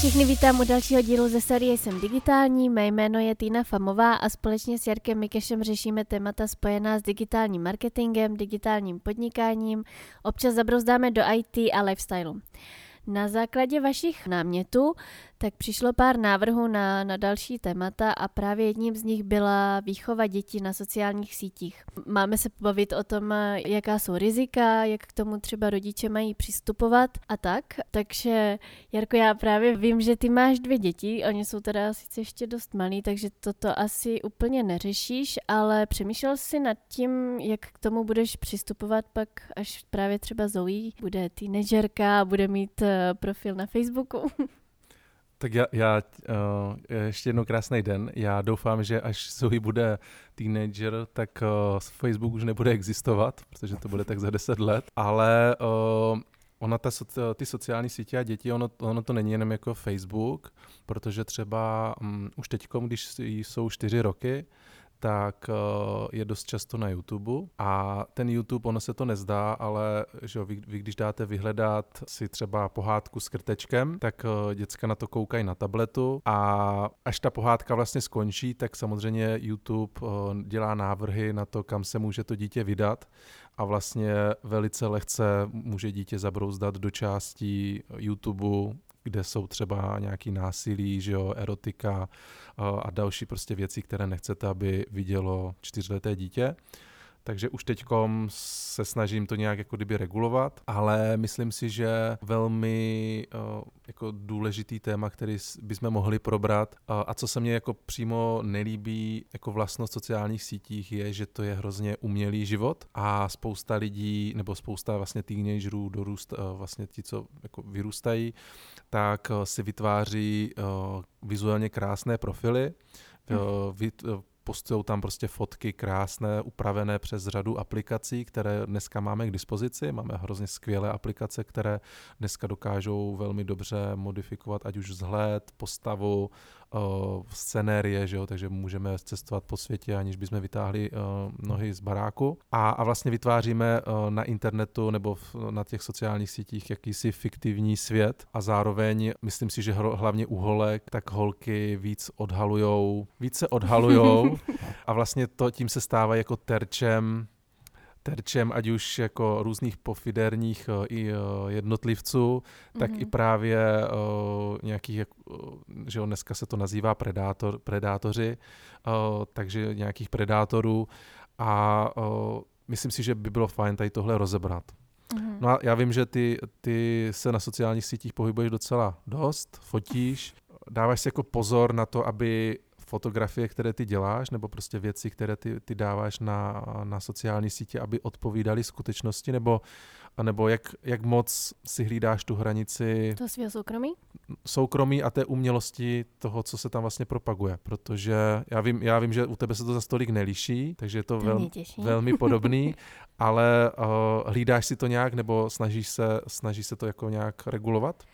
Všechny vítám u dalšího dílu ze série Jsem digitální, mé jméno je Týna Famová a společně s Jarkem Mikešem řešíme témata spojená s digitálním marketingem, digitálním podnikáním, občas zabrouzdáme do IT a lifestyle. Na základě vašich námětů tak přišlo pár návrhů na, na další témata a právě jedním z nich byla výchova dětí na sociálních sítích. Máme se pobavit o tom, jaká jsou rizika, jak k tomu třeba rodiče mají přistupovat a tak. Takže Jarko, já právě vím, že ty máš dvě děti, oni jsou teda sice ještě dost malí, takže toto asi úplně neřešíš, ale přemýšlel jsi nad tím, jak k tomu budeš přistupovat pak, až právě třeba Zoe bude teenagerka a bude mít eh, profil na Facebooku? Tak já, já uh, ještě jednou krásný den. Já doufám, že až Zoe bude teenager, tak uh, Facebook už nebude existovat, protože to bude tak za 10 let. Ale uh, ona ta, ty sociální sítě a děti, ono, ono to není jenom jako Facebook, protože třeba um, už teď, když jsou 4 roky, tak eh, je dost často na YouTube. A ten YouTube, ono se to nezdá, ale že vy, vy když dáte vyhledat si třeba pohádku s krtečkem, tak eh, děcka na to koukají na tabletu. A až ta pohádka vlastně skončí, tak samozřejmě YouTube eh, dělá návrhy na to, kam se může to dítě vydat. A vlastně velice lehce může dítě zabrouzdat do částí YouTube, kde jsou třeba nějaký násilí, že jo, erotika a další prostě věci, které nechcete, aby vidělo čtyřleté dítě takže už teď se snažím to nějak jako kdyby regulovat, ale myslím si, že velmi uh, jako důležitý téma, který bychom mohli probrat uh, a co se mně jako přímo nelíbí jako vlastnost sociálních sítích je, že to je hrozně umělý život a spousta lidí nebo spousta vlastně teenagerů dorůst, uh, vlastně ti, co jako vyrůstají, tak si vytváří vizuálně krásné profily, uh, postují tam prostě fotky krásné, upravené přes řadu aplikací, které dneska máme k dispozici. Máme hrozně skvělé aplikace, které dneska dokážou velmi dobře modifikovat ať už vzhled, postavu, uh, scenérie, že jo, takže můžeme cestovat po světě, aniž bychom vytáhli uh, nohy z baráku. A, a vlastně vytváříme uh, na internetu nebo v, na těch sociálních sítích jakýsi fiktivní svět. A zároveň myslím si, že hlavně u holek, tak holky víc odhalujou, více odhalujou. A vlastně to tím se stává jako terčem terčem ať už jako různých pofiderních uh, i uh, jednotlivců, mm-hmm. tak i mhm. právě uh, nějakých, že jo, dneska se to nazývá predátor, predátoři, takže nějakých predátorů a myslím si, že by bylo fajn tady tohle rozebrat. Mm-hmm. No a já vím, že ty, ty se na sociálních sítích pohybuješ docela dost, fotíš, dáváš si jako pozor na to, aby fotografie, které ty děláš, nebo prostě věci, které ty, ty dáváš na, na sociální sítě, aby odpovídaly skutečnosti, nebo, nebo jak, jak moc si hlídáš tu hranici to svého soukromí? Soukromí a té umělosti toho, co se tam vlastně propaguje, protože já vím, já vím že u tebe se to za stolik nelíší, takže je to, to vel, velmi podobný, ale uh, hlídáš si to nějak, nebo snažíš se, snažíš se to jako nějak regulovat?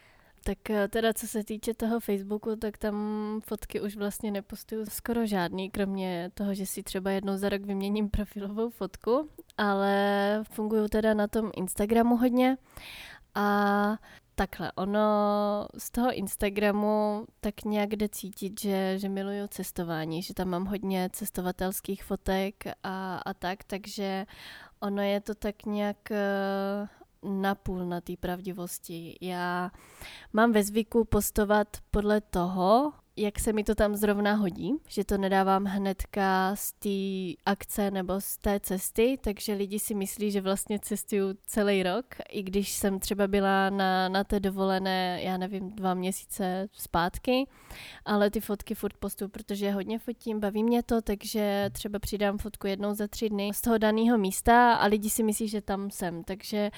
Tak eh, teda co se týče toho Facebooku, tak tam fotky už vlastně nepostuju skoro žádný, kromě toho, že si třeba jednou za rok vyměním profilovou fotku, ale funguju teda na tom Instagramu hodně. A Takhle, ono z toho Instagramu tak nějak jde cítit, že, že miluju cestování, že tam mám hodně cestovatelských fotek a, a tak, takže ono je to tak nějak eh, napůl na té pravdivosti. Já mám ve zvyku postovat podle toho, jak se mi to tam zrovna hodí, že to nedávám hnedka z té akce nebo z té cesty, takže lidi si myslí, že vlastně cestuju celý rok, i když jsem třeba byla na, na té dovolené, já nevím, dva měsíce zpátky, ale ty fotky furt postupu, protože hodně fotím, baví mě to, takže třeba přidám fotku jednou za tři dny z toho daného místa a lidi si myslí, že tam jsem, takže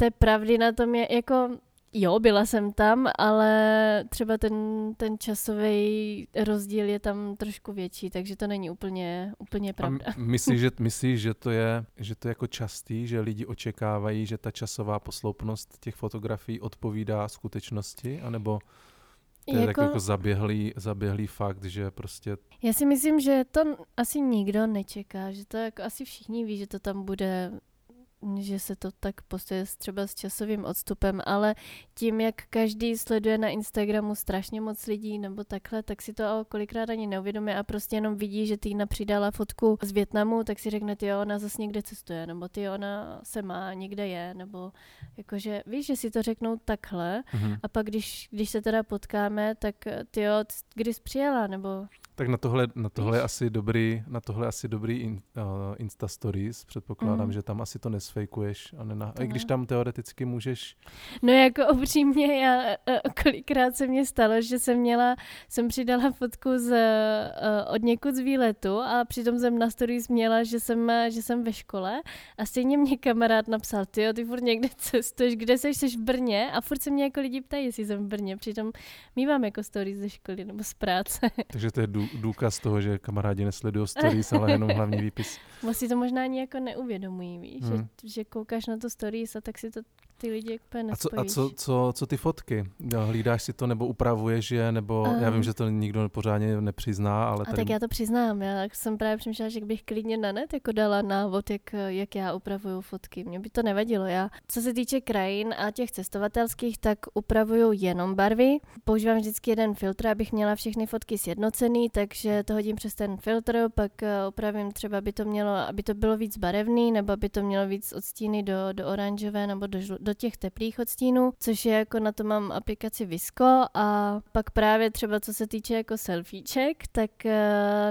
té pravdy na tom je jako Jo, byla jsem tam, ale třeba ten, ten časový rozdíl je tam trošku větší, takže to není úplně, úplně pravda. A myslíš, že, myslíš, že to je, že to je jako častý, že lidi očekávají, že ta časová posloupnost těch fotografií odpovídá skutečnosti, anebo to je jako, tak jako zaběhlý, zaběhlý fakt, že prostě... Já si myslím, že to asi nikdo nečeká, že to jako asi všichni ví, že to tam bude že se to tak postuje třeba s časovým odstupem, ale tím, jak každý sleduje na Instagramu strašně moc lidí nebo takhle, tak si to kolikrát ani neuvědomí a prostě jenom vidí, že Týna přidala fotku z Větnamu, tak si řekne, ty ona zase někde cestuje, nebo ty ona se má, někde je, nebo jakože víš, že si to řeknou takhle mm-hmm. a pak když, když se teda potkáme, tak ty kdy jsi přijela, nebo tak na tohle, na tohle je asi dobrý, na tohle asi dobrý in, uh, Insta Stories. Předpokládám, mm. že tam asi to nesfejkuješ. A, nena, a i když tam teoreticky můžeš... No jako upřímně, já uh, kolikrát se mně stalo, že jsem měla, jsem přidala fotku z, uh, od někud z výletu a přitom jsem na Stories měla, že jsem, že jsem ve škole a stejně mě kamarád napsal, ty ty furt někde cestuješ, kde jsi, jsi v Brně a furt se mě jako lidi ptají, jestli jsem v Brně, přitom mývám jako Stories ze školy nebo z práce. Takže to je dů, důkaz toho, že kamarádi nesledují stories, ale jenom hlavní výpis. Vlastně to možná ani jako neuvědomují, víš, hmm. že, že koukáš na to stories a tak si to ty lidi úplně A co, a co, co, co ty fotky? Hlídáš si to nebo upravuješ je, nebo um, já vím, že to nikdo pořádně nepřizná, ale... Tady... A tak já to přiznám, já jsem právě přemýšlela, že bych klidně na net jako dala návod, jak, jak já upravuju fotky. Mně by to nevadilo. Já, co se týče krajin a těch cestovatelských, tak upravuju jenom barvy. Používám vždycky jeden filtr, abych měla všechny fotky sjednocený, takže to hodím přes ten filtr, pak eh, upravím třeba, aby to mělo, aby to bylo víc barevný, nebo aby to mělo víc odstíny do, do oranžové nebo do, do do těch teplých odstínů, což je jako na to mám aplikaci Visco a pak právě třeba co se týče jako selfieček, tak uh,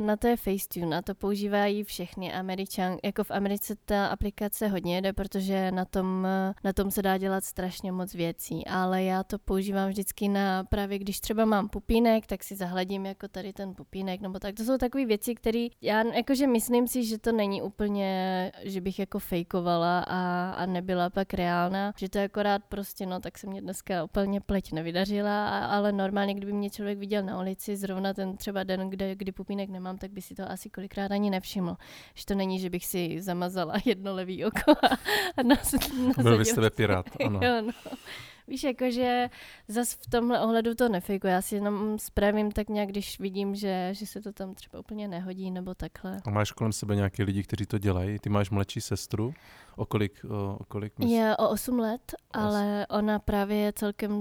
na to je Facetune, na to používají všechny Američan, jako v Americe ta aplikace hodně jde, protože na tom, uh, na tom se dá dělat strašně moc věcí, ale já to používám vždycky na právě když třeba mám pupínek, tak si zahledím jako tady ten pupínek, nebo tak. To jsou takové věci, které já jakože myslím si, že to není úplně, že bych jako fejkovala a, a nebyla pak reálná, že to je akorát prostě, no tak se mě dneska úplně pleť nevydařila, ale normálně, kdyby mě člověk viděl na ulici, zrovna ten třeba den, kde, kdy pupínek nemám, tak by si to asi kolikrát ani nevšiml. Že to není, že bych si zamazala jedno levý oko a, a nas, Byl byste pirát, ano. jo, no. Víš, jakože zase v tomhle ohledu to nefejkuji. Já si jenom spravím tak nějak, když vidím, že, že se to tam třeba úplně nehodí nebo takhle. A máš kolem sebe nějaké lidi, kteří to dělají? Ty máš mladší sestru? O kolik? O, o kolik mysl... Je o 8 let, ale ona právě je celkem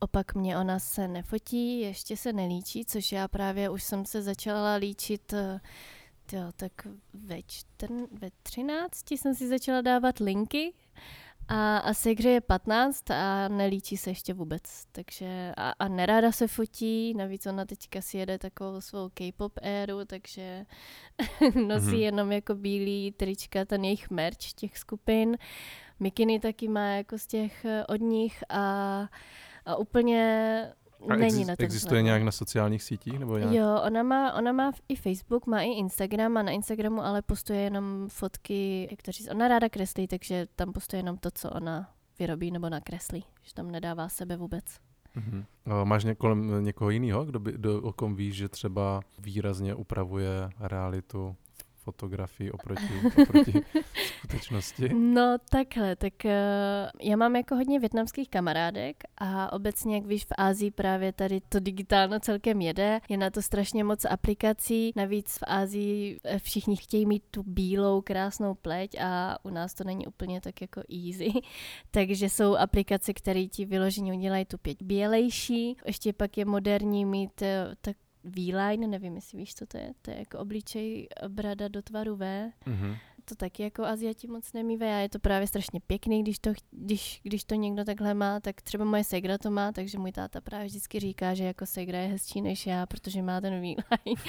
opak mě. Ona se nefotí, ještě se nelíčí, což já právě už jsem se začala líčit eh, jo, tak ve, čtern, ve 13 jsem si začala dávat linky a, a Segře je 15 a nelíčí se ještě vůbec, takže a, a neráda se fotí, navíc ona teďka si jede takovou svou K-pop éru, takže nosí mm-hmm. jenom jako bílý trička, ten jejich merch těch skupin. Mikiny taky má jako z těch eh, od nich a, a úplně a Není na existuje nějak na sociálních sítích? Nebo nějak? Jo, ona má, ona má i Facebook, má i Instagram a na Instagramu ale postuje jenom fotky, jak to říct, ona ráda kreslí, takže tam postuje jenom to, co ona vyrobí nebo nakreslí, že tam nedává sebe vůbec. Mm-hmm. Máš ně, kolem někoho jiného, kdo by, do, o kom víš, že třeba výrazně upravuje realitu fotografii oproti, oproti skutečnosti? No takhle, tak uh, já mám jako hodně větnamských kamarádek a obecně, jak víš, v Ázii právě tady to digitálno celkem jede. Je na to strašně moc aplikací, navíc v Ázii eh, všichni chtějí mít tu bílou krásnou pleť a u nás to není úplně tak jako easy. Takže jsou aplikace, které ti vyloženě udělají tu pěť bělejší. Ještě pak je moderní mít eh, tak V-line, nevím, jestli víš, co to je. To je jako obličej brada do tvaru V. Mm-hmm. To taky jako Aziati moc nemývají a je to právě strašně pěkný, když to, když, když to někdo takhle má, tak třeba moje segra to má, takže můj táta právě vždycky říká, že jako segra je hezčí než já, protože má ten V-line.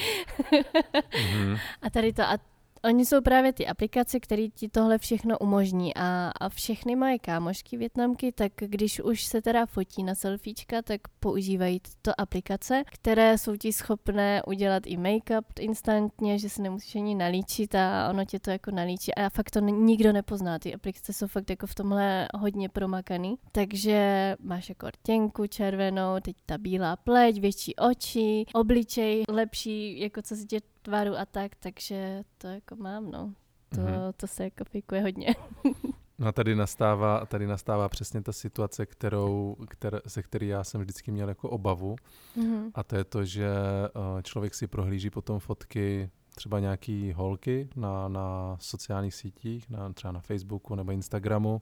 mm-hmm. A tady to, a Oni jsou právě ty aplikace, které ti tohle všechno umožní. A, a všechny moje kámošky větnamky, tak když už se teda fotí na selfiečka, tak používají tyto aplikace, které jsou ti schopné udělat i make-up instantně, že se nemusíš ani nalíčit a ono tě to jako nalíčí. A fakt to nikdo nepozná, ty aplikace jsou fakt jako v tomhle hodně promakaný, takže máš jako rtěnku červenou, teď ta bílá pleť, větší oči, obličej lepší, jako co se tě tvaru a tak, takže to jako mám, no. To, mm-hmm. to se jako fikuje hodně. No a tady nastává, tady nastává přesně ta situace, kterou, kter, ze který já jsem vždycky měl jako obavu. Mm-hmm. A to je to, že uh, člověk si prohlíží potom fotky třeba nějaký holky na, na sociálních sítích, na, třeba na Facebooku nebo Instagramu,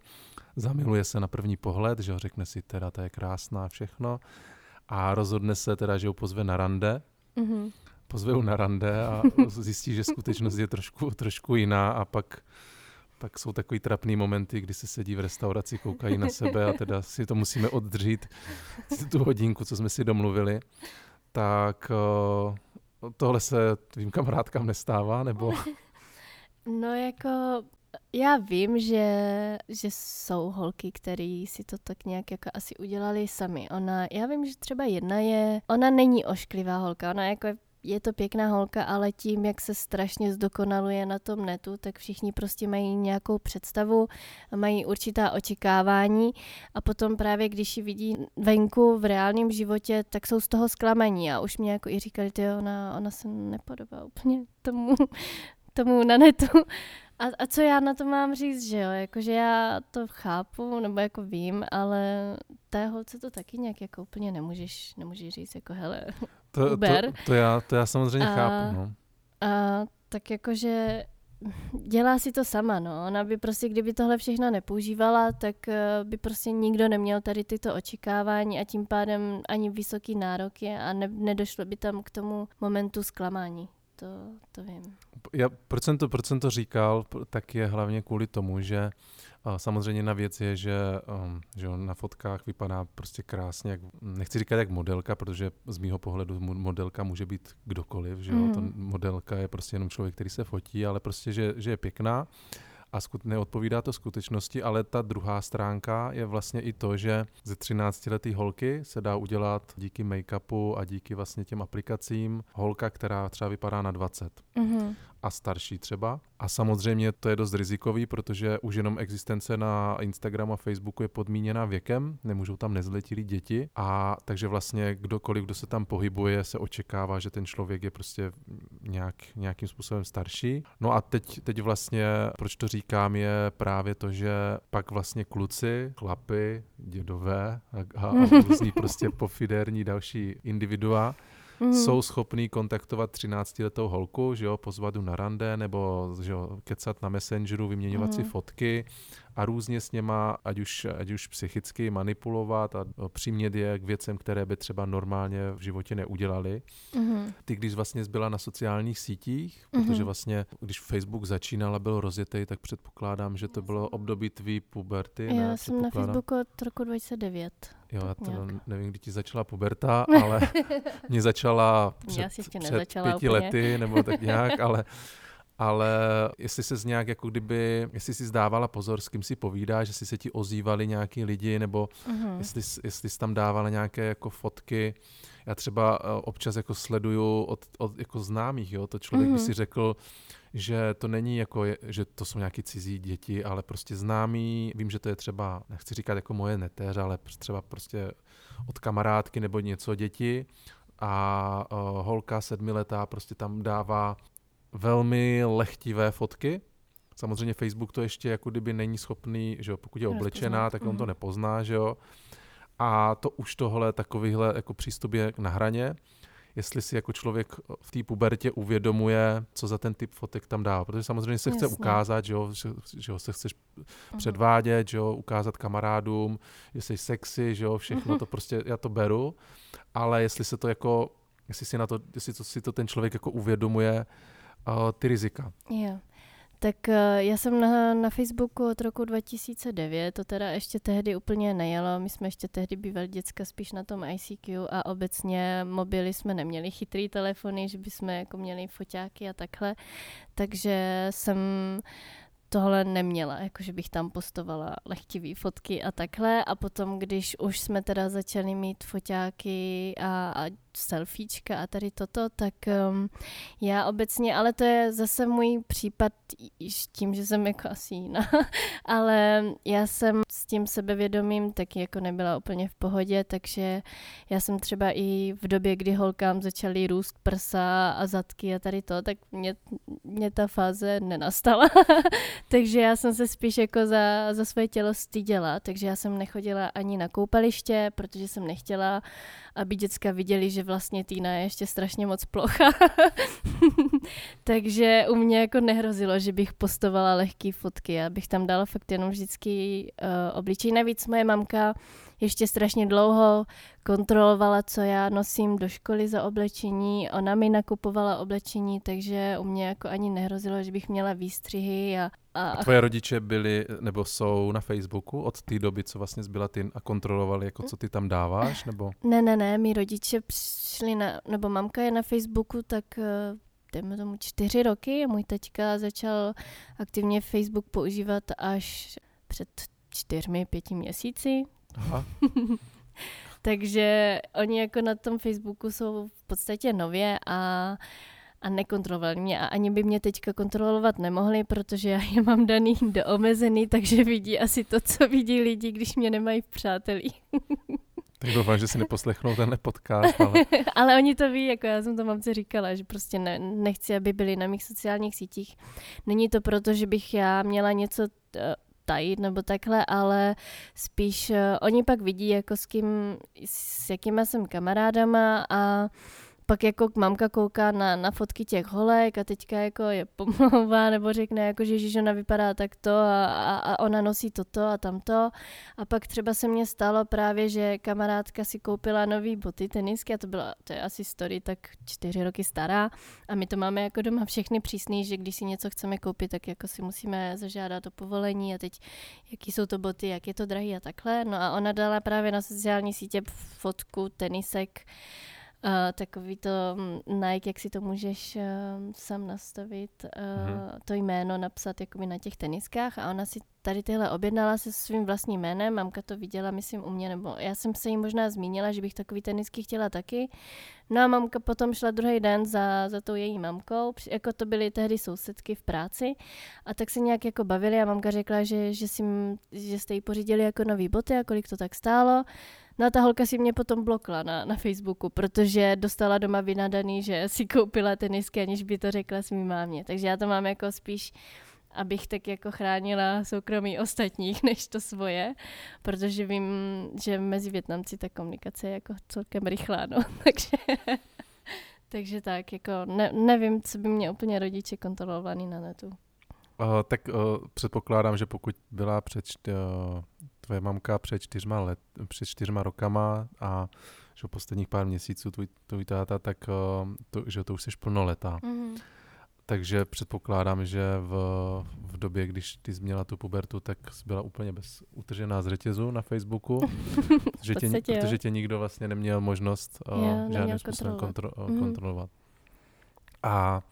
zamiluje se na první pohled, že ho řekne si teda, to je krásná všechno a rozhodne se teda, že ho pozve na rande. Mm-hmm. Pozve ho na rande a zjistí, že skutečnost je trošku, trošku jiná a pak pak jsou takový trapný momenty, kdy se sedí v restauraci, koukají na sebe a teda si to musíme oddřít tu hodinku, co jsme si domluvili. Tak uh, tohle se tvým kamarádkám nestává, nebo? No jako já vím, že, že jsou holky, které si to tak nějak jako asi udělali sami. Ona, já vím, že třeba jedna je, ona není ošklivá holka, ona jako je je to pěkná holka, ale tím, jak se strašně zdokonaluje na tom netu, tak všichni prostě mají nějakou představu, mají určitá očekávání a potom právě, když ji vidí venku v reálném životě, tak jsou z toho zklamaní a už mě jako i říkali, že ona, ona se nepodobá úplně tomu, tomu na netu. A, a co já na to mám říct, že jo? Jakože já to chápu, nebo jako vím, ale té holce to taky nějak jako úplně nemůžeš, nemůžeš říct jako hele, to, Uber. To, to, já, to já samozřejmě a, chápu, no. A tak jakože dělá si to sama, no. Ona by prostě, kdyby tohle všechno nepoužívala, tak eh, by prostě nikdo neměl tady tyto očekávání a tím pádem ani vysoký nároky a ne, nedošlo by tam k tomu momentu zklamání to, to vím. Já, proč, jsem to, proč jsem to říkal, tak je hlavně kvůli tomu, že samozřejmě na věc je, že, um, že on na fotkách vypadá prostě krásně, jak, nechci říkat jak modelka, protože z mýho pohledu modelka může být kdokoliv, že mm. to modelka je prostě jenom člověk, který se fotí, ale prostě, že, že je pěkná a skut- neodpovídá to skutečnosti, ale ta druhá stránka je vlastně i to, že ze 13 letý holky se dá udělat díky make-upu a díky vlastně těm aplikacím holka, která třeba vypadá na 20. Mm-hmm a starší třeba. A samozřejmě to je dost rizikový, protože už jenom existence na Instagramu a Facebooku je podmíněna věkem, nemůžou tam nezletilí děti a takže vlastně kdokoliv, kdo se tam pohybuje, se očekává, že ten člověk je prostě nějak, nějakým způsobem starší. No a teď, teď vlastně, proč to říkám, je právě to, že pak vlastně kluci, chlapy, dědové a, a různý prostě pofiderní další individua mm. jsou schopní kontaktovat 13-letou holku, že jo, pozvat na rande nebo že jo, kecat na Messengeru, vyměňovat mm. si mhm. fotky a různě s něma, ať už, ať už psychicky manipulovat a přimět je k věcem, které by třeba normálně v životě neudělali. Mm-hmm. Ty, když vlastně zbyla na sociálních sítích, mm-hmm. protože vlastně, když Facebook začínal a byl rozjetý, tak předpokládám, že to bylo období tvý puberty. Já ne? jsem na Facebooku od roku 2009. Jo, já to nějak. nevím, kdy ti začala puberta, ale mě začala před, před pěti úplně. lety, nebo tak nějak, ale ale jestli se z nějak jako kdyby, jestli si zdávala pozor, s kým si povídá, že si se ti ozývali nějaký lidi, nebo uh-huh. jestli, jestli jsi tam dávala nějaké jako fotky. Já třeba uh, občas jako sleduju od, od jako známých, jo, to člověk uh-huh. by mhm. si řekl, že to není jako, že to jsou nějaký cizí děti, ale prostě známý, vím, že to je třeba, nechci říkat jako moje netéř, ale třeba prostě od kamarádky nebo něco děti a uh, holka sedmiletá prostě tam dává velmi lehtivé fotky. Samozřejmě Facebook to ještě jako kdyby není schopný, že jo, pokud je oblečená, tak on to mhm. nepozná, že jo. A to už tohle takovýhle jako přístup je na hraně jestli si jako člověk v té pubertě uvědomuje, co za ten typ fotek tam dá. Protože samozřejmě se Jasně. chce ukázat, že, jo, že, že jo, se chceš uh-huh. předvádět, že jo, ukázat kamarádům, že jsi sexy, že jo, všechno uh-huh. to prostě, já to beru, ale jestli se to jako, jestli si, na to, jestli to, si to ten člověk jako uvědomuje, ty rizika. Jo. Tak uh, já jsem na, na Facebooku od roku 2009, to teda ještě tehdy úplně nejelo, my jsme ještě tehdy bývali děcka spíš na tom ICQ a obecně mobily jsme neměli chytrý telefony, že bychom jako měli foťáky a takhle, takže jsem tohle neměla, jakože bych tam postovala lehtivý fotky a takhle a potom, když už jsme teda začali mít foťáky a, a selfiečka a tady toto, tak um, já obecně, ale to je zase můj případ tím, že jsem jako asi jiná, ale já jsem s tím sebevědomím taky jako nebyla úplně v pohodě, takže já jsem třeba i v době, kdy holkám začaly růst prsa a zadky a tady to, tak mě, mě ta fáze nenastala. takže já jsem se spíš jako za, za své tělo styděla, takže já jsem nechodila ani na koupaliště, protože jsem nechtěla, aby děcka viděli, že vlastně Týna je ještě strašně moc plocha. Takže u mě jako nehrozilo, že bych postovala lehké fotky. Já bych tam dala fakt jenom vždycky uh, obličej. Navíc moje mamka ještě strašně dlouho kontrolovala, co já nosím do školy za oblečení. Ona mi nakupovala oblečení, takže u mě jako ani nehrozilo, že bych měla výstřihy. A, a... tvoje rodiče byli nebo jsou na Facebooku od té doby, co vlastně zbyla ty a kontrolovali, jako co ty tam dáváš? Nebo? Ne, ne, ne, mý rodiče přišli na, nebo mamka je na Facebooku, tak eh, dejme tomu čtyři roky a můj teďka začal aktivně Facebook používat až před čtyřmi, pěti měsíci, Aha. Takže oni jako na tom Facebooku jsou v podstatě nově a a nekontrolovali mě a ani by mě teďka kontrolovat nemohli, protože já je mám daný do omezený, takže vidí asi to, co vidí lidi, když mě nemají v přátelí. tak doufám, že si neposlechnou tenhle podcast. Ale... ale oni to ví, jako já jsem to mamce říkala, že prostě ne, nechci, aby byli na mých sociálních sítích. Není to proto, že bych já měla něco tajit nebo takhle, ale spíš uh, oni pak vidí, jako s kým, s jakýma jsem kamarádama a pak jako mamka kouká na, na fotky těch holek a teďka jako je pomlouvá nebo řekne jako, že Žižona vypadá takto a, a, a ona nosí toto a tamto. A pak třeba se mně stalo právě, že kamarádka si koupila nový boty, tenisky a to byla, to je asi story tak čtyři roky stará a my to máme jako doma všechny přísný, že když si něco chceme koupit, tak jako si musíme zažádat o povolení a teď jaký jsou to boty, jak je to drahý a takhle. No a ona dala právě na sociální sítě fotku tenisek Uh, takový to mm, Nike, jak si to můžeš uh, sám nastavit, uh, mm-hmm. to jméno napsat jakoby na těch teniskách a ona si tady tyhle objednala se svým vlastním jménem, mamka to viděla, myslím, u mě, nebo já jsem se jí možná zmínila, že bych takový tenisky chtěla taky. No a mamka potom šla druhý den za, za tou její mamkou, jako to byly tehdy sousedky v práci a tak se nějak jako bavili a mamka řekla, že, že, si, že jste jí pořídili jako nový boty a kolik to tak stálo. No a ta holka si mě potom blokla na, na Facebooku, protože dostala doma vynadaný, že si koupila tenisky, aniž by to řekla svým mámě. Takže já to mám jako spíš abych tak jako chránila soukromí ostatních než to svoje, protože vím, že mezi Větnamci ta komunikace je jako celkem rychlá, no. takže, takže tak, jako ne, nevím, co by mě úplně rodiče kontrolovali na netu. Uh, tak uh, předpokládám, že pokud byla před uh, tvoje mamka před čtyřma, let, před čtyřma rokama a že posledních pár měsíců tvůj, tvůj táta, tak uh, to, že to už jsi plnoletá. Mm-hmm. Takže předpokládám, že v, v době, když ty jsi měla tu pubertu, tak jsi byla úplně bez utržená z řetězu na Facebooku, protože, tě, protože tě nikdo vlastně neměl možnost uh, žádným způsobem kontro, uh, mm. kontrolovat. A uh,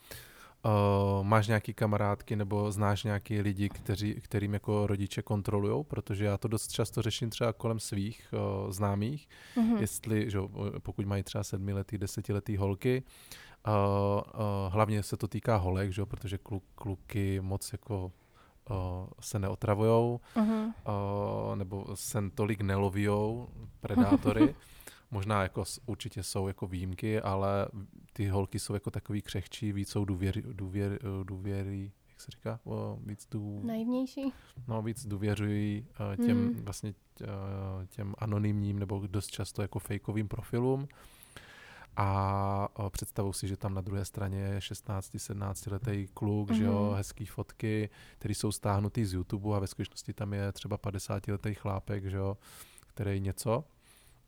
máš nějaký kamarádky nebo znáš nějaký lidi, kteří, kterým jako rodiče kontrolují, protože já to dost často řeším třeba kolem svých uh, známých, mm-hmm. jestli, že pokud mají třeba sedmiletý, desetiletý holky, uh, uh, hlavně se to týká holek, že protože kluk, kluky moc jako uh, se neotravujou, uh-huh. uh, nebo se tolik nelovijou predátory. Možná jako určitě jsou jako výjimky, ale ty holky jsou jako takový křehčí, víc jsou důvěry, důvěry, důvěry jak se říká, o, víc tu... Naivnější? No, víc důvěřují uh, těm mm. vlastně uh, těm anonymním nebo dost často jako fejkovým profilům a uh, si, že tam na druhé straně je 16-17 letý kluk, mm-hmm. že jo, mhm. hezký fotky, které jsou stáhnutý z YouTube a ve skutečnosti tam je třeba 50 letý chlápek, že jo, který něco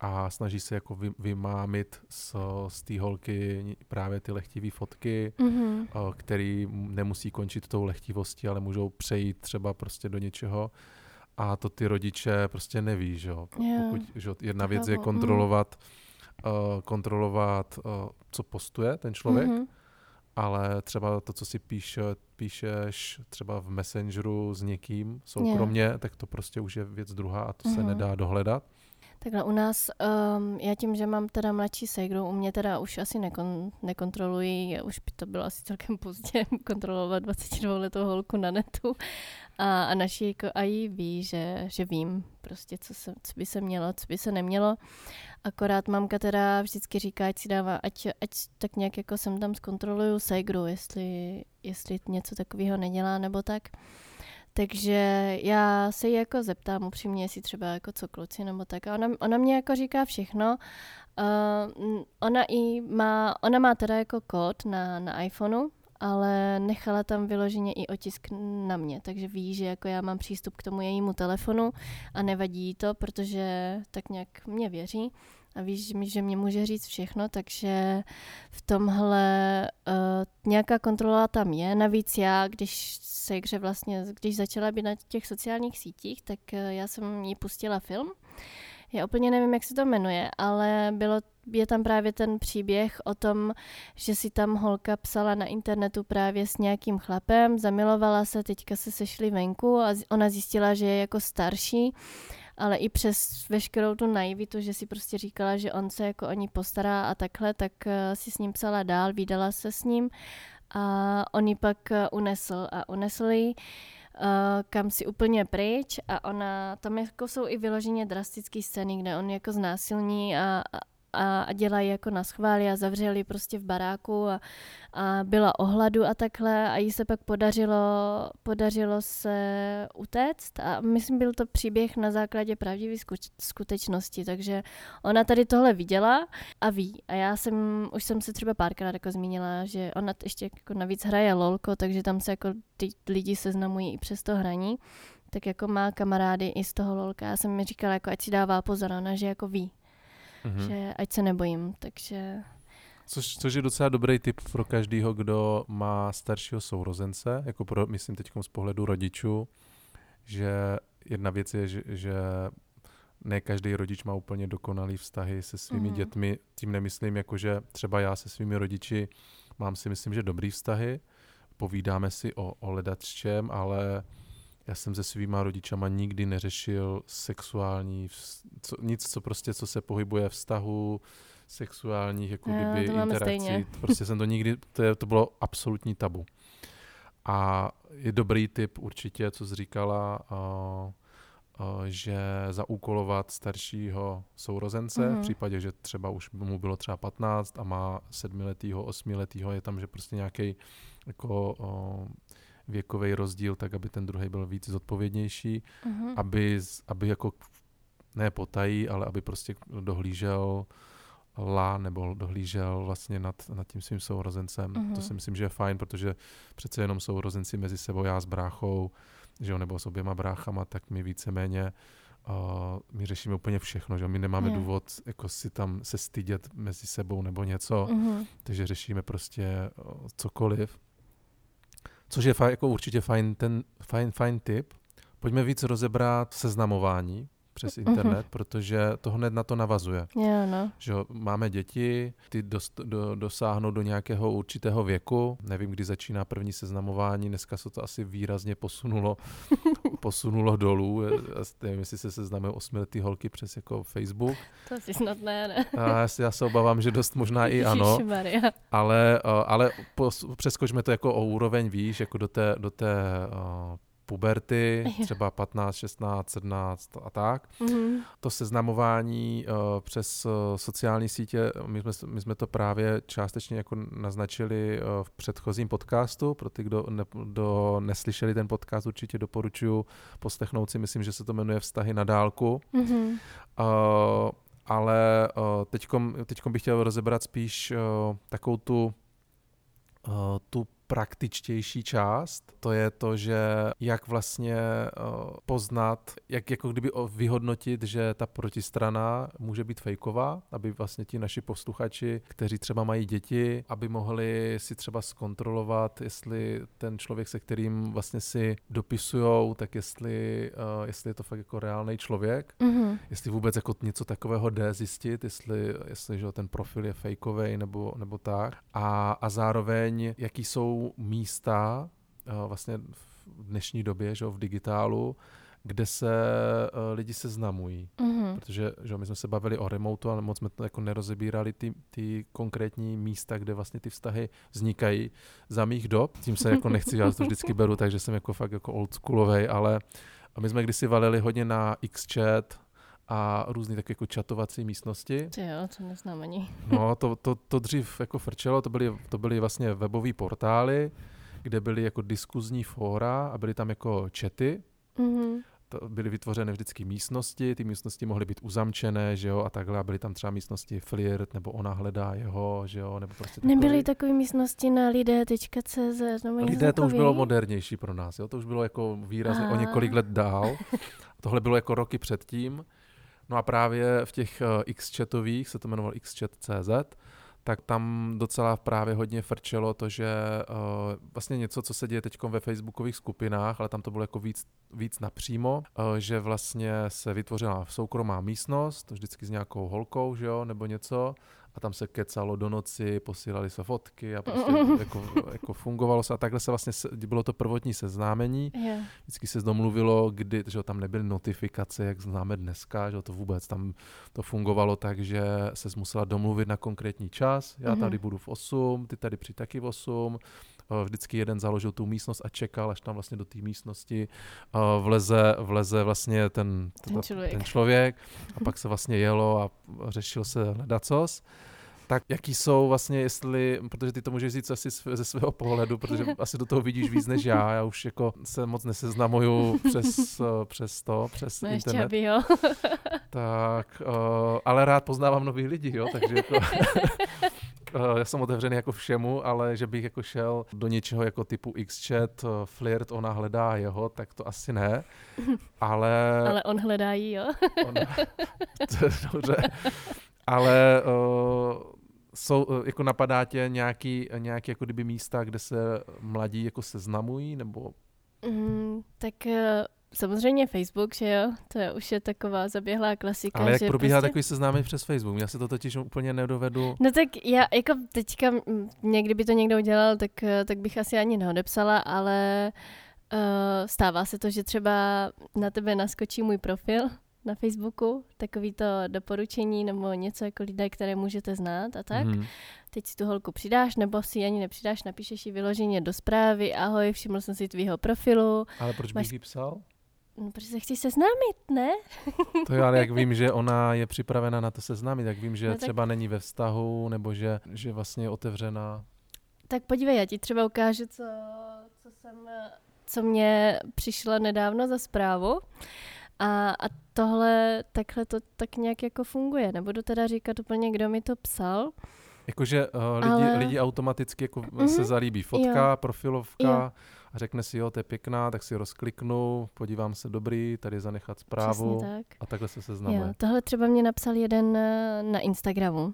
a snaží se jako vy, vymámit z, z té holky právě ty lehtivé fotky, mm-hmm. který nemusí končit tou lehtivostí, ale můžou přejít třeba prostě do něčeho a to ty rodiče prostě neví, že jo. Yeah. Pokud, že jedna věc je kontrolovat, mm. uh, kontrolovat, uh, co postuje ten člověk, mm-hmm. ale třeba to, co si píše, píšeš třeba v Messengeru s někým soukromně, yeah. tak to prostě už je věc druhá a to mm-hmm. se nedá dohledat. Takhle u nás, um, já tím, že mám teda mladší sejgru, u mě teda už asi nekon, nekontrolují, už by to bylo asi celkem pozdě kontrolovat 22 letou holku na netu a, a naši jako jí ví, že, že vím prostě, co, se, co by se mělo, co by se nemělo. Akorát mamka teda vždycky říká, ať si dává, ať, ať tak nějak jako jsem tam zkontroluju sejgru, jestli, jestli něco takového nedělá nebo tak. Takže já se jí jako zeptám upřímně, jestli třeba jako co kluci nebo tak. A ona, ona mě jako říká všechno. Uh, ona, i má, ona má teda jako kód na, na iPhoneu ale nechala tam vyloženě i otisk na mě, takže ví, že jako já mám přístup k tomu jejímu telefonu a nevadí jí to, protože tak nějak mě věří a víš, že mě může říct všechno, takže v tomhle uh, nějaká kontrola tam je. Navíc já, když se hře vlastně, když začala být na těch sociálních sítích, tak uh, já jsem jí pustila film. Já úplně nevím, jak se to jmenuje, ale bylo, je tam právě ten příběh o tom, že si tam holka psala na internetu právě s nějakým chlapem, zamilovala se, teďka se sešli venku a ona zjistila, že je jako starší ale i přes veškerou tu naivitu, že si prostě říkala, že on se jako o ní postará a takhle, tak eh, si s ním psala dál, výdala se s ním a on ji pak eh, unesl a unesl ji uh, kam si úplně pryč a ona, tam jako jsou i vyloženě drastické scény, kde on jako znásilní a, a, a dělají jako na schvály a zavřeli prostě v baráku a, a byla ohladu a takhle a jí se pak podařilo, podařilo se utéct a myslím, byl to příběh na základě pravdivé skutečnosti, takže ona tady tohle viděla a ví. A já jsem, už jsem se třeba párkrát jako zmínila, že ona ještě jako navíc hraje lolko, takže tam se jako ty lidi seznamují i přes to hraní, tak jako má kamarády i z toho lolka. Já jsem mi říkala, jako ať si dává pozor, ona, že jako ví, mm-hmm. že ať se nebojím, takže... Což, což je docela dobrý tip pro každého, kdo má staršího sourozence, jako pro, myslím teď z pohledu rodičů, že jedna věc je, že, že ne každý rodič má úplně dokonalý vztahy se svými mm. dětmi. Tím nemyslím, jako že třeba já se svými rodiči mám si myslím, že dobrý vztahy, povídáme si o, o ledaččem, ale já jsem se svýma rodičama nikdy neřešil sexuální, co, nic, co prostě, co se pohybuje vztahu, sexuálních, jako Já, kdyby interakcí. Prostě jsem to nikdy, to, je, to bylo absolutní tabu. A je dobrý tip určitě, co jsi říkala, uh, uh, že zaúkolovat staršího sourozence, mm-hmm. v případě, že třeba už mu bylo třeba 15 a má sedmiletýho, osmiletýho, je tam, že prostě nějaký jako uh, věkový rozdíl, tak aby ten druhý byl víc zodpovědnější, uh-huh. aby, aby jako ne potají, ale aby prostě dohlížel la nebo dohlížel vlastně nad, nad tím svým sourozencem. Uh-huh. To mhm. si myslím, že je fajn, protože přece jenom sourozenci mezi sebou, já s bráchou, že jo, nebo s oběma bráchama, tak my víceméně uh, my řešíme úplně všechno, že my nemáme yeah. důvod jako si tam se stydět mezi sebou nebo něco, uh-huh. takže řešíme prostě uh, cokoliv. Což je faj, jako určitě fajn, ten, fajn, fajn tip. Pojďme víc rozebrat seznamování přes mhm. internet, uh-huh. protože to hned na to navazuje. Yeah, no. Že máme děti, ty dost, do, dosáhnou do nějakého určitého věku. Nevím, kdy začíná první seznamování, dneska se to asi výrazně posunulo, posunulo dolů. Nevím, jestli se seznamují osmiletý holky přes jako Facebook. To asi snad ne, ne? A já, já se obávám, že dost možná i ano. Ale, ale přeskočme to jako o úroveň výš, jako do té, do té puberty, třeba 15, 16, 17 a tak. Mm-hmm. To seznamování uh, přes uh, sociální sítě, my jsme, my jsme to právě částečně jako naznačili uh, v předchozím podcastu. Pro ty, kdo, ne, kdo neslyšeli ten podcast, určitě doporučuji poslechnout si. Myslím, že se to jmenuje Vztahy na dálku. Mm-hmm. Uh, ale uh, teďkom, teďkom bych chtěl rozebrat spíš uh, takovou tu, uh, tu praktičtější část, to je to, že jak vlastně uh, poznat, jak jako kdyby vyhodnotit, že ta protistrana může být fejková, aby vlastně ti naši posluchači, kteří třeba mají děti, aby mohli si třeba zkontrolovat, jestli ten člověk, se kterým vlastně si dopisujou, tak jestli, uh, jestli je to fakt jako reálný člověk, mm-hmm. jestli vůbec jako něco takového jde zjistit, jestli, jestli že ten profil je fejkový nebo, nebo tak. A, a zároveň, jaký jsou místa eh, vlastně v dnešní době, že v digitálu, kde se uh, lidi seznamují. Mm-hmm. Protože že my jsme se bavili o remotu, ale moc jsme to jako nerozebírali ty, ty konkrétní místa, kde vlastně ty vztahy vznikají za mých dob. Tím se jako nechci, já to vždycky beru, takže jsem jako fakt jako oldschoolovej, ale a my jsme kdysi valili hodně na Xchat, a různé takové jako čatovací místnosti. Ty jo, to neznám ani. no, to, to, to dřív jako frčelo, to byly, to byly vlastně webové portály, kde byly jako diskuzní fóra a byly tam jako čety. Mm-hmm. to byly vytvořeny vždycky místnosti, ty místnosti mohly být uzamčené, že jo, a takhle, a byly tam třeba místnosti flirt, nebo ona hledá jeho, že jo, nebo prostě takový. Nebyly takové místnosti na lidé.cz nebo Lidé to už bylo modernější pro nás, jo, to už bylo jako výrazně a. o několik let dál. Tohle bylo jako roky předtím. No a právě v těch uh, X-chatových, se to jmenovalo X-chat.cz, tak tam docela právě hodně frčelo to, že uh, vlastně něco, co se děje teď ve facebookových skupinách, ale tam to bylo jako víc, víc napřímo, uh, že vlastně se vytvořila soukromá místnost, vždycky s nějakou holkou, že jo, nebo něco, a tam se kecalo do noci, posílali se fotky a prostě jako, jako fungovalo se a takhle se vlastně, bylo to prvotní seznámení, yeah. vždycky se domluvilo, kdy, že tam nebyly notifikace, jak známe dneska, že to vůbec tam to fungovalo tak, že se musela domluvit na konkrétní čas, já tady mm-hmm. budu v 8, ty tady přijď taky v 8, vždycky jeden založil tu místnost a čekal, až tam vlastně do té místnosti vleze, vleze vlastně ten, ten, člověk. ten člověk a pak se vlastně jelo a řešil se hledacos tak jaký jsou vlastně, jestli, protože ty to můžeš říct asi ze svého pohledu, protože asi do toho vidíš víc než já, já už jako se moc neseznamuju přes, přes to, přes no internet. Ještě jo. tak, uh, ale rád poznávám nový lidi, jo, takže jako já jsem otevřený jako všemu, ale že bych jako šel do něčeho jako typu Xchat, uh, flirt, ona hledá jeho, tak to asi ne. Ale... ale on hledá jí, jo? on... Dobře. Ale uh, jsou, jako napadá tě nějaký, nějaký jako kdyby místa, kde se mladí jako seznamují, nebo? Mm, tak Samozřejmě Facebook, že jo? To je už je taková zaběhlá klasika. Ale jak že probíhá prostě... takový seznámení přes Facebook? Já se to totiž úplně nedovedu. No tak já jako teďka, někdy by to někdo udělal, tak, tak bych asi ani neodepsala, ale uh, stává se to, že třeba na tebe naskočí můj profil na Facebooku, takový to doporučení nebo něco jako lidé, které můžete znát a tak. Mm. Teď si tu holku přidáš, nebo si ani nepřidáš, napíšeš ji vyloženě do zprávy, ahoj, všiml jsem si tvýho profilu. Ale proč Máš... bych jí psal? No, protože se chci seznámit, ne? To jo, ale jak vím, že ona je připravena na to seznámit, tak vím, že no, tak... třeba není ve vztahu, nebo že, že vlastně je otevřená. Tak podívej, já ti třeba ukážu, co, co jsem, co mě přišlo nedávno za zprávu. A, a tohle, takhle to tak nějak jako funguje. Nebudu teda říkat úplně, kdo mi to psal. Jakože uh, lidi, ale... lidi automaticky jako mm-hmm. se zalíbí fotka, jo. profilovka, jo a řekne si, jo, to je pěkná, tak si rozkliknu, podívám se, dobrý, tady zanechat zprávu tak. a takhle se seznamuje. Jo, tohle třeba mě napsal jeden eh, na Instagramu.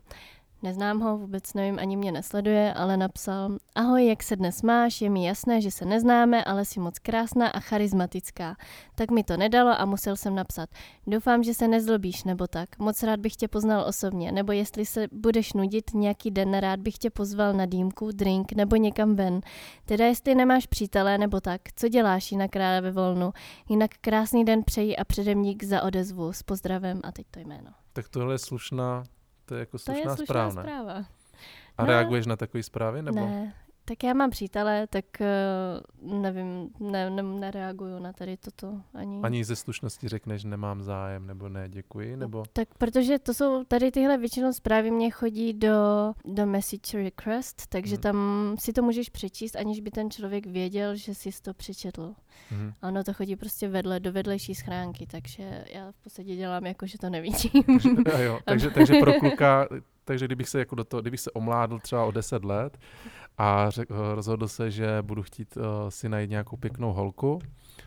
Neznám ho, vůbec nevím, ani mě nesleduje, ale napsal Ahoj, jak se dnes máš? Je mi jasné, že se neznáme, ale jsi moc krásná a charismatická. Tak mi to nedalo a musel jsem napsat. Doufám, že se nezlobíš nebo tak. Moc rád bych tě poznal osobně, nebo jestli se budeš nudit nějaký den, rád bych tě pozval na dýmku, drink nebo někam ven. Teda jestli nemáš přítele nebo tak, co děláš jinak ráda ve volnu? Jinak krásný den přeji a předem dík za odezvu. S pozdravem a teď to jméno. Tak tohle je slušná to je jako slušná, to je slušná zpráva. zpráva. A no, reaguješ na takové zprávy? Nebo? Ne, tak já mám přítele, tak uh, nevím, ne, ne, nereaguju na tady toto ani. Ani ze slušnosti řekneš, nemám zájem, nebo ne, děkuji, no, nebo? Tak protože to jsou, tady tyhle většinou zprávy mě chodí do, do message request, takže hmm. tam si to můžeš přečíst, aniž by ten člověk věděl, že jsi to přečetl. Hmm. A ono to chodí prostě vedle, do vedlejší schránky, takže já v podstatě dělám jako, že to nevidím. Takže, jo, takže, takže pro kluka takže kdybych se jako do toho, kdybych se omládl třeba o 10 let a řek, rozhodl se, že budu chtít uh, si najít nějakou pěknou holku,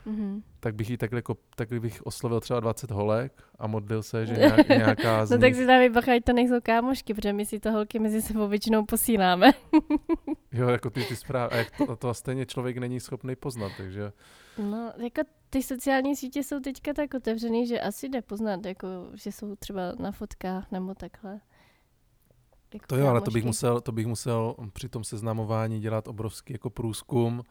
mm-hmm. tak bych jí tak jako, tak bych oslovil třeba 20 holek a modlil se, že nějak, nějaká z No tak si dávej bacha, to nejsou kámošky, protože my si to holky mezi sebou většinou posíláme. jo, jako ty, ty zprávy. A jak to, to stejně člověk není schopný poznat, takže... No, jako ty sociální sítě jsou teďka tak otevřený, že asi jde poznat, jako, že jsou třeba na fotkách nebo takhle. Jako to jo, ale to bych, musel, to bych musel při tom seznamování dělat obrovský jako průzkum.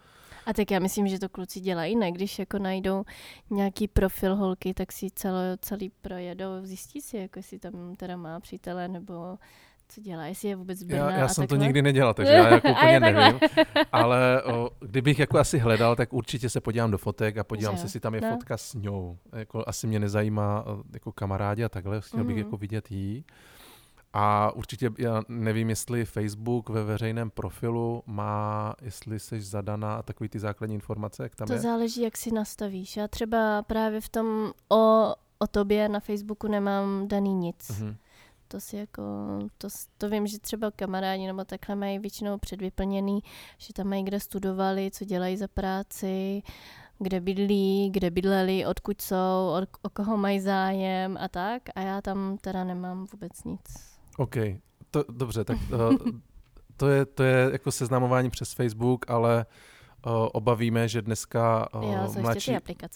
A tak já myslím, že to kluci dělají, ne? Když jako najdou nějaký profil holky, tak si celo, celý projedou, zjistí si, jako jestli tam teda má přítele, nebo co dělá, jestli je vůbec Brna Já, já jsem takhle? to nikdy nedělal, takže já jako úplně nevím. Ale o, kdybych jako asi hledal, tak určitě se podívám do fotek a podívám že? se, jestli tam je no. fotka s ňou. Jako, asi mě nezajímá jako kamarádi a takhle, chtěl mm-hmm. bych mhm. jako vidět jí. A určitě, já nevím, jestli Facebook ve veřejném profilu má, jestli jsi zadaná a takový ty základní informace, jak tam to je? záleží, jak si nastavíš. Já třeba právě v tom o, o tobě na Facebooku nemám daný nic. Mhm. To si jako, to, to vím, že třeba kamarádi nebo takhle mají většinou předvyplněný, že tam mají kde studovali, co dělají za práci, kde bydlí, kde bydleli, odkud jsou, od, o koho mají zájem a tak. A já tam teda nemám vůbec nic. OK, to, dobře, tak uh, to, je, to je jako seznamování přes Facebook, ale uh, obavíme, že dneska uh, jo, mladší,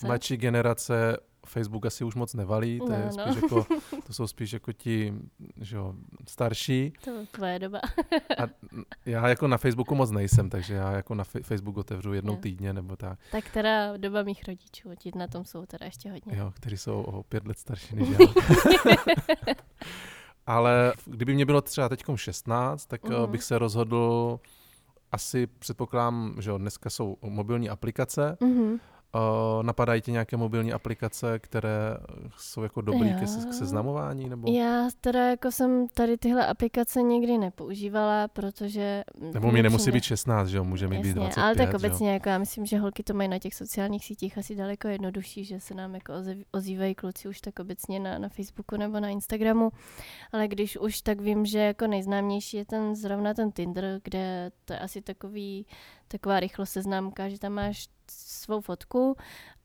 mladší generace Facebook asi už moc nevalí, to, je No, no. spíš jako, to jsou spíš jako ti že jo, starší. To je tvoje doba. A já jako na Facebooku moc nejsem, takže já jako na Facebook otevřu jednou Jo. týdně nebo tak, tak teda doba mých rodičů, ti na tom jsou teda ještě hodně. jo, kteří jsou o pět let starší než já. Ale kdyby mě bylo třeba teď 16, tak mm. bych se rozhodl, asi předpokládám, že jo, dneska jsou mobilní aplikace. Mhm. Uh, napadají ti nějaké mobilní aplikace, které jsou jako dobrý Jo. k seznamování? Nebo, Já teda jako jsem tady tyhle aplikace nikdy nepoužívala, protože... nebo mě nemusí být 16, že jo, může mi být Jasně, 25, ale tak jo? obecně jako já myslím, že holky to mají na těch sociálních sítích asi daleko jednodušší, že se nám jako ozývají kluci už tak obecně na, na Facebooku nebo na Instagramu, ale když už tak vím, že jako nejznámější je ten zrovna ten Tinder, kde to je asi takový, taková rychlo seznámka, že tam máš svou fotku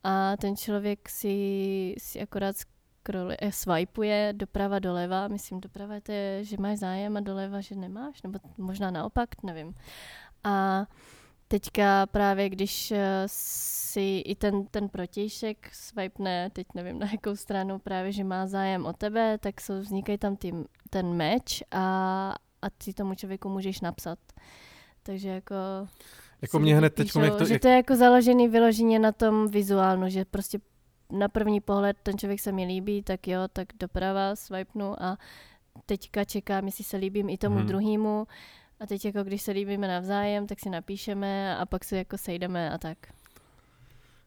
a ten člověk si, si akorát scrolluje, eh, swipeuje doprava doleva, myslím doprava to je, že máš zájem a doleva, že nemáš, nebo možná naopak, nevím. A teďka právě, když eh, si i ten, ten protějšek swipne, teď nevím na jakou stranu, právě, že má zájem o tebe, tak jsou, vznikají tam ty, ten match a, a ty tomu člověku můžeš napsat. Takže jako... Jako mě hned teď, jak to, že to je jako založený vyloženě na tom vizuálnu, že prostě na první pohled ten člověk se mi líbí, tak jo, tak doprava swipenu a teďka čekám, jestli se líbím i tomu hmm. druhému a teď jako když se líbíme navzájem, tak si napíšeme a pak se jako sejdeme a tak.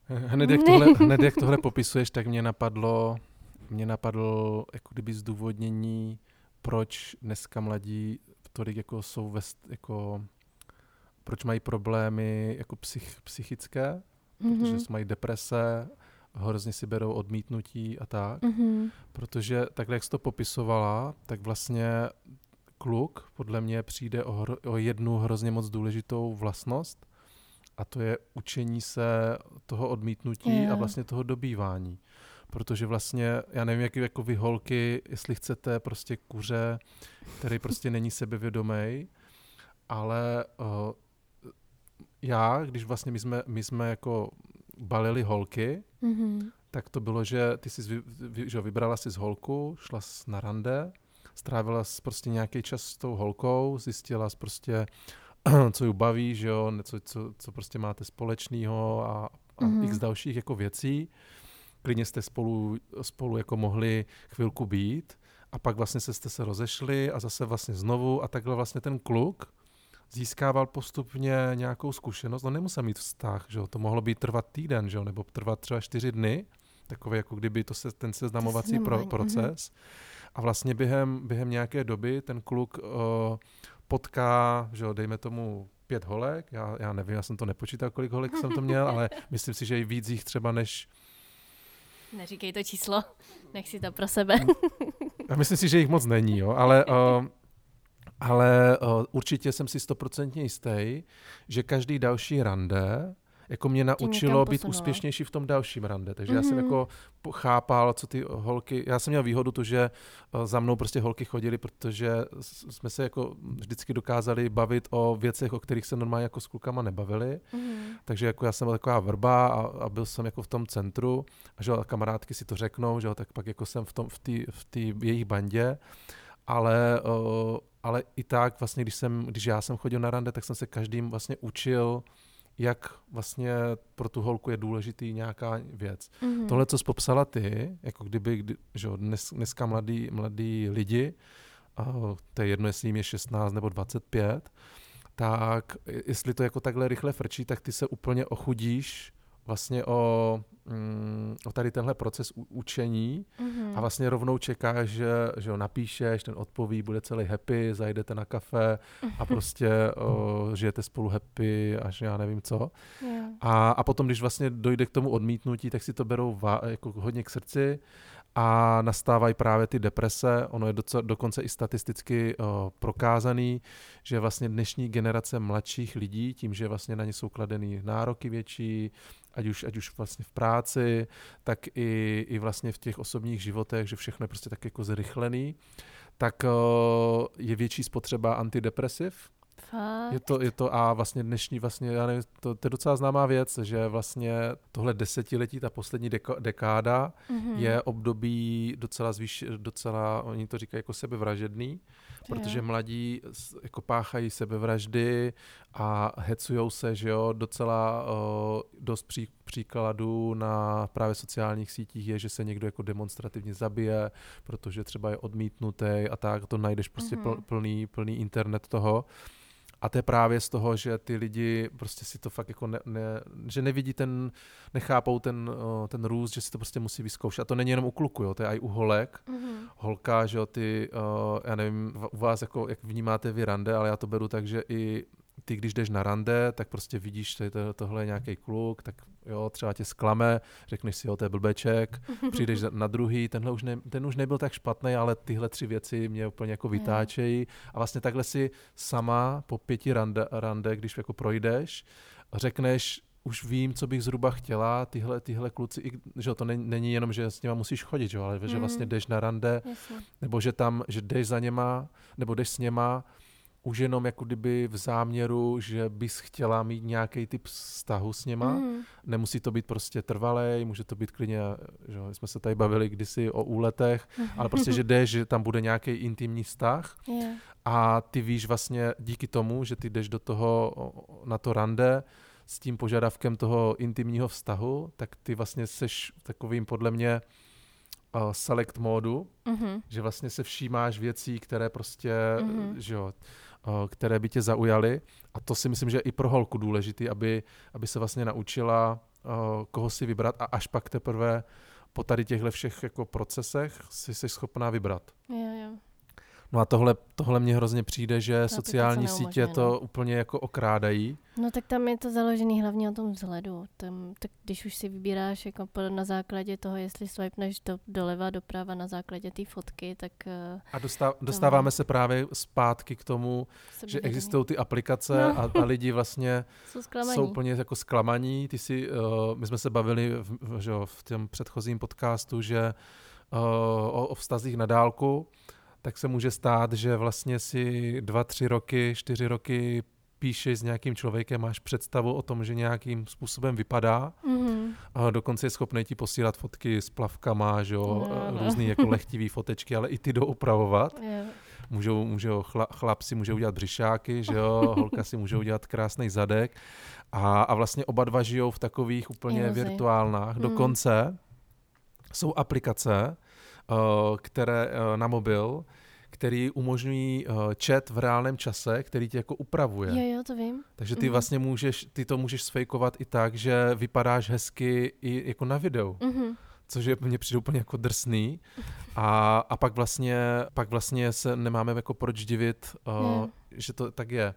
hned, jak tohle, hned jak tohle popisuješ, tak mě napadlo, mě napadlo jako kdyby zdůvodnění, proč dneska mladí tolik jako jsou ve, jako, proč mají problémy jako psych, psychické, protože Mhm. mají deprese, hrozně si berou odmítnutí a tak. Mhm. Protože takhle, jak jsi to popisovala, tak vlastně kluk podle mě přijde o, hro, o jednu hrozně moc důležitou vlastnost a to je učení se toho odmítnutí a Jo. vlastně toho dobývání. Protože vlastně, já nevím, jak jako vy holky, jestli chcete prostě kuře, který prostě není sebevědomý, ale uh, já, když vlastně my jsme, my jsme jako balili holky, Mhm. tak to bylo, že ty jsi vy, vy, že vybrala si z holku, šla jsi na rande, strávila jsi prostě nějaký čas s tou holkou, zjistila jsi prostě, co ji baví, že jo, něco, co, co prostě máte společného a, a Mhm. mm-hmm. x dalších jako věcí. Klidně jste spolu, spolu jako mohli chvilku být a pak vlastně se jste se rozešli a zase vlastně znovu a takhle vlastně ten kluk získával postupně nějakou zkušenost. No nemusel mít vztah, že jo? to mohlo být trvat týden, že jo? nebo trvat třeba čtyři dny, takové jako kdyby to se, ten seznamovací pro, seznamování, proces. A vlastně během, během nějaké doby ten kluk uh, potká, že jo, dejme tomu pět holek, já, já nevím, já jsem to nepočítal, kolik holek jsem to měl, ale myslím si, že i víc jich třeba než, Neříkej to číslo, nech si to pro sebe. já myslím si, že jich moc není, jo, ale, uh, ale uh, určitě jsem si stoprocentně jistý, že každý další rande jako mě naučilo být úspěšnější v tom dalším rande. Takže mm-hmm. já jsem Mhm. jako chápal, co ty holky, já jsem měl výhodu to, že eh, za mnou prostě holky chodily, protože jsme se jako vždycky dokázali bavit o věcech, o kterých se normálně jako s klukama nebavili. Mhm. Takže jako já jsem byl taková vrba a, a byl jsem jako v tom centru a že kamarádky si to řeknou, že tak pak jako jsem v tom v té v tý jejich bandě, ale, uh, ale i tak vlastně, když, jsem, když já jsem chodil na rande, tak jsem se každým vlastně učil, jak vlastně pro tu holku je důležitý nějaká věc. Mhm. Tohle, co jsi popsala ty, jako kdyby, kdy, že jo, dnes, dneska mladí, mladí lidi, a to je jedno, jestli jim je 16 nebo 25, tak jestli to jako takhle rychle frčí, tak ty se úplně ochudíš vlastně o, mm, o tady tenhle proces u, učení mm-hmm. a vlastně rovnou čekáš, že, že ho napíšeš, ten odpoví, bude celý happy, zajdete na kafe a prostě o, žijete spolu happy až já nevím co. Yeah. A, a potom, když vlastně dojde k tomu odmítnutí, tak si to berou va, jako hodně k srdci a nastávají právě ty deprese. Ono je doce, dokonce i statisticky uh, prokázaný, že vlastně dnešní generace mladších lidí, tím, že vlastně na ně jsou kladeny nároky větší, ať už, ať už vlastně v práci, tak i, i vlastně v těch osobních životech, že všechno je prostě tak jako zrychlený, tak uh, je větší spotřeba antidepresiv, Fakt? Je to, je to a vlastně dnešní, vlastně, já nevím, to, to je docela známá věc, že vlastně tohle desetiletí, ta poslední deko, dekáda mm-hmm. je období docela zvýš, docela, oni to říkají jako sebevražedný, protože mladí jako páchají sebevraždy a hecujou se, že jo, docela o, dost pří, příkladů na právě sociálních sítích je, že se někdo jako demonstrativně zabije, protože třeba je odmítnutý a tak, to najdeš prostě mm-hmm. plný, plný internet toho. A to je právě z toho, že ty lidi prostě si to fakt jako ne, ne, že nevidí ten, nechápou ten, ten růst, že si to prostě musí vyzkoušet. A to není jenom u kluku, jo, to je i u holek. Mm-hmm. Holka, že jo, ty, já nevím, u vás jako, jak vnímáte vy rande, ale já to beru tak, že i ty, když jdeš na rande, tak prostě vidíš, že to, tohle je nějaký kluk, tak jo, třeba tě sklame, řekneš si, jo, to je blbeček, přijdeš na druhý, tenhle už ne, ten už nebyl tak špatný, ale tyhle tři věci mě úplně jako vytáčejí a vlastně takhle si sama po pěti rande, rande když jako projdeš, řekneš, už vím, co bych zhruba chtěla, tyhle, tyhle kluci, že to není, není jenom, že s nima musíš chodit, že, ale mm. že vlastně jdeš na rande, Jasně. nebo že tam, že jdeš za něma, nebo jdeš s něma už jenom jako kdyby v záměru, že bys chtěla mít nějaký typ vztahu s něma. Mm. Nemusí to být prostě trvalý, může to být klidně, že jsme se tady bavili kdysi o úletech, ale prostě, že jdeš, že tam bude nějaký intimní vztah yeah. a ty víš vlastně díky tomu, že ty jdeš do toho, na to rande, s tím požadavkem toho intimního vztahu, tak ty vlastně seš takovým podle mě uh, select módu, mm-hmm. že vlastně se všímáš věcí, které prostě, mm-hmm. že jo, Eh, které by tě zaujaly. A to si myslím, že je i pro holku důležitý, aby, aby se vlastně naučila, eh, koho si vybrat a až pak teprve po tady těchto všech jako procesech si jsi schopná vybrat. Jo, jo. No a tohle, tohle mně hrozně přijde, že no, sociální sítě to no. úplně jako okrádají. No tak tam je to založený hlavně o tom vzhledu. Tam, tak když už si vybíráš jako na základě toho, jestli swipeneš do, doleva, doprava na základě té fotky, tak... Eh, a dostáv, dostáváme tam... se právě zpátky k tomu, že existují ty aplikace no. a, a lidi vlastně jsou, jsou úplně jako zklamaní. Ty si, uh, my jsme se bavili v, v, že, v tom předchozím podcastu, že uh, o, o vztazích na dálku, tak se může stát, že vlastně si dva, tři roky, čtyři roky píšeš s nějakým člověkem, máš představu o tom, že nějakým způsobem vypadá. Mm-hmm. A dokonce je schopný ti posílat fotky s plavkama, že jo, no, no. různý jako lehtivý fotečky, ale i ty doupravovat. Yeah. Můžou, můžou chla, chlap si může udělat břišáky, že jo, holka si může udělat krásný zadek. A, a vlastně oba dva žijou v takových úplně virtuálnách. Mm. Dokonce jsou aplikace, které eh, na mobil, který umožňují uh, chat v reálném čase, který tě jako upravuje. Jo, jo, to vím. Takže ty mm-hmm. vlastně můžeš, ty to můžeš sfejkovat i tak, že vypadáš hezky i jako na videu. Mm-hmm. Což je mně přijde úplně jako drsný. A, a pak vlastně, pak vlastně se nemáme jako proč divit, uh, že to tak je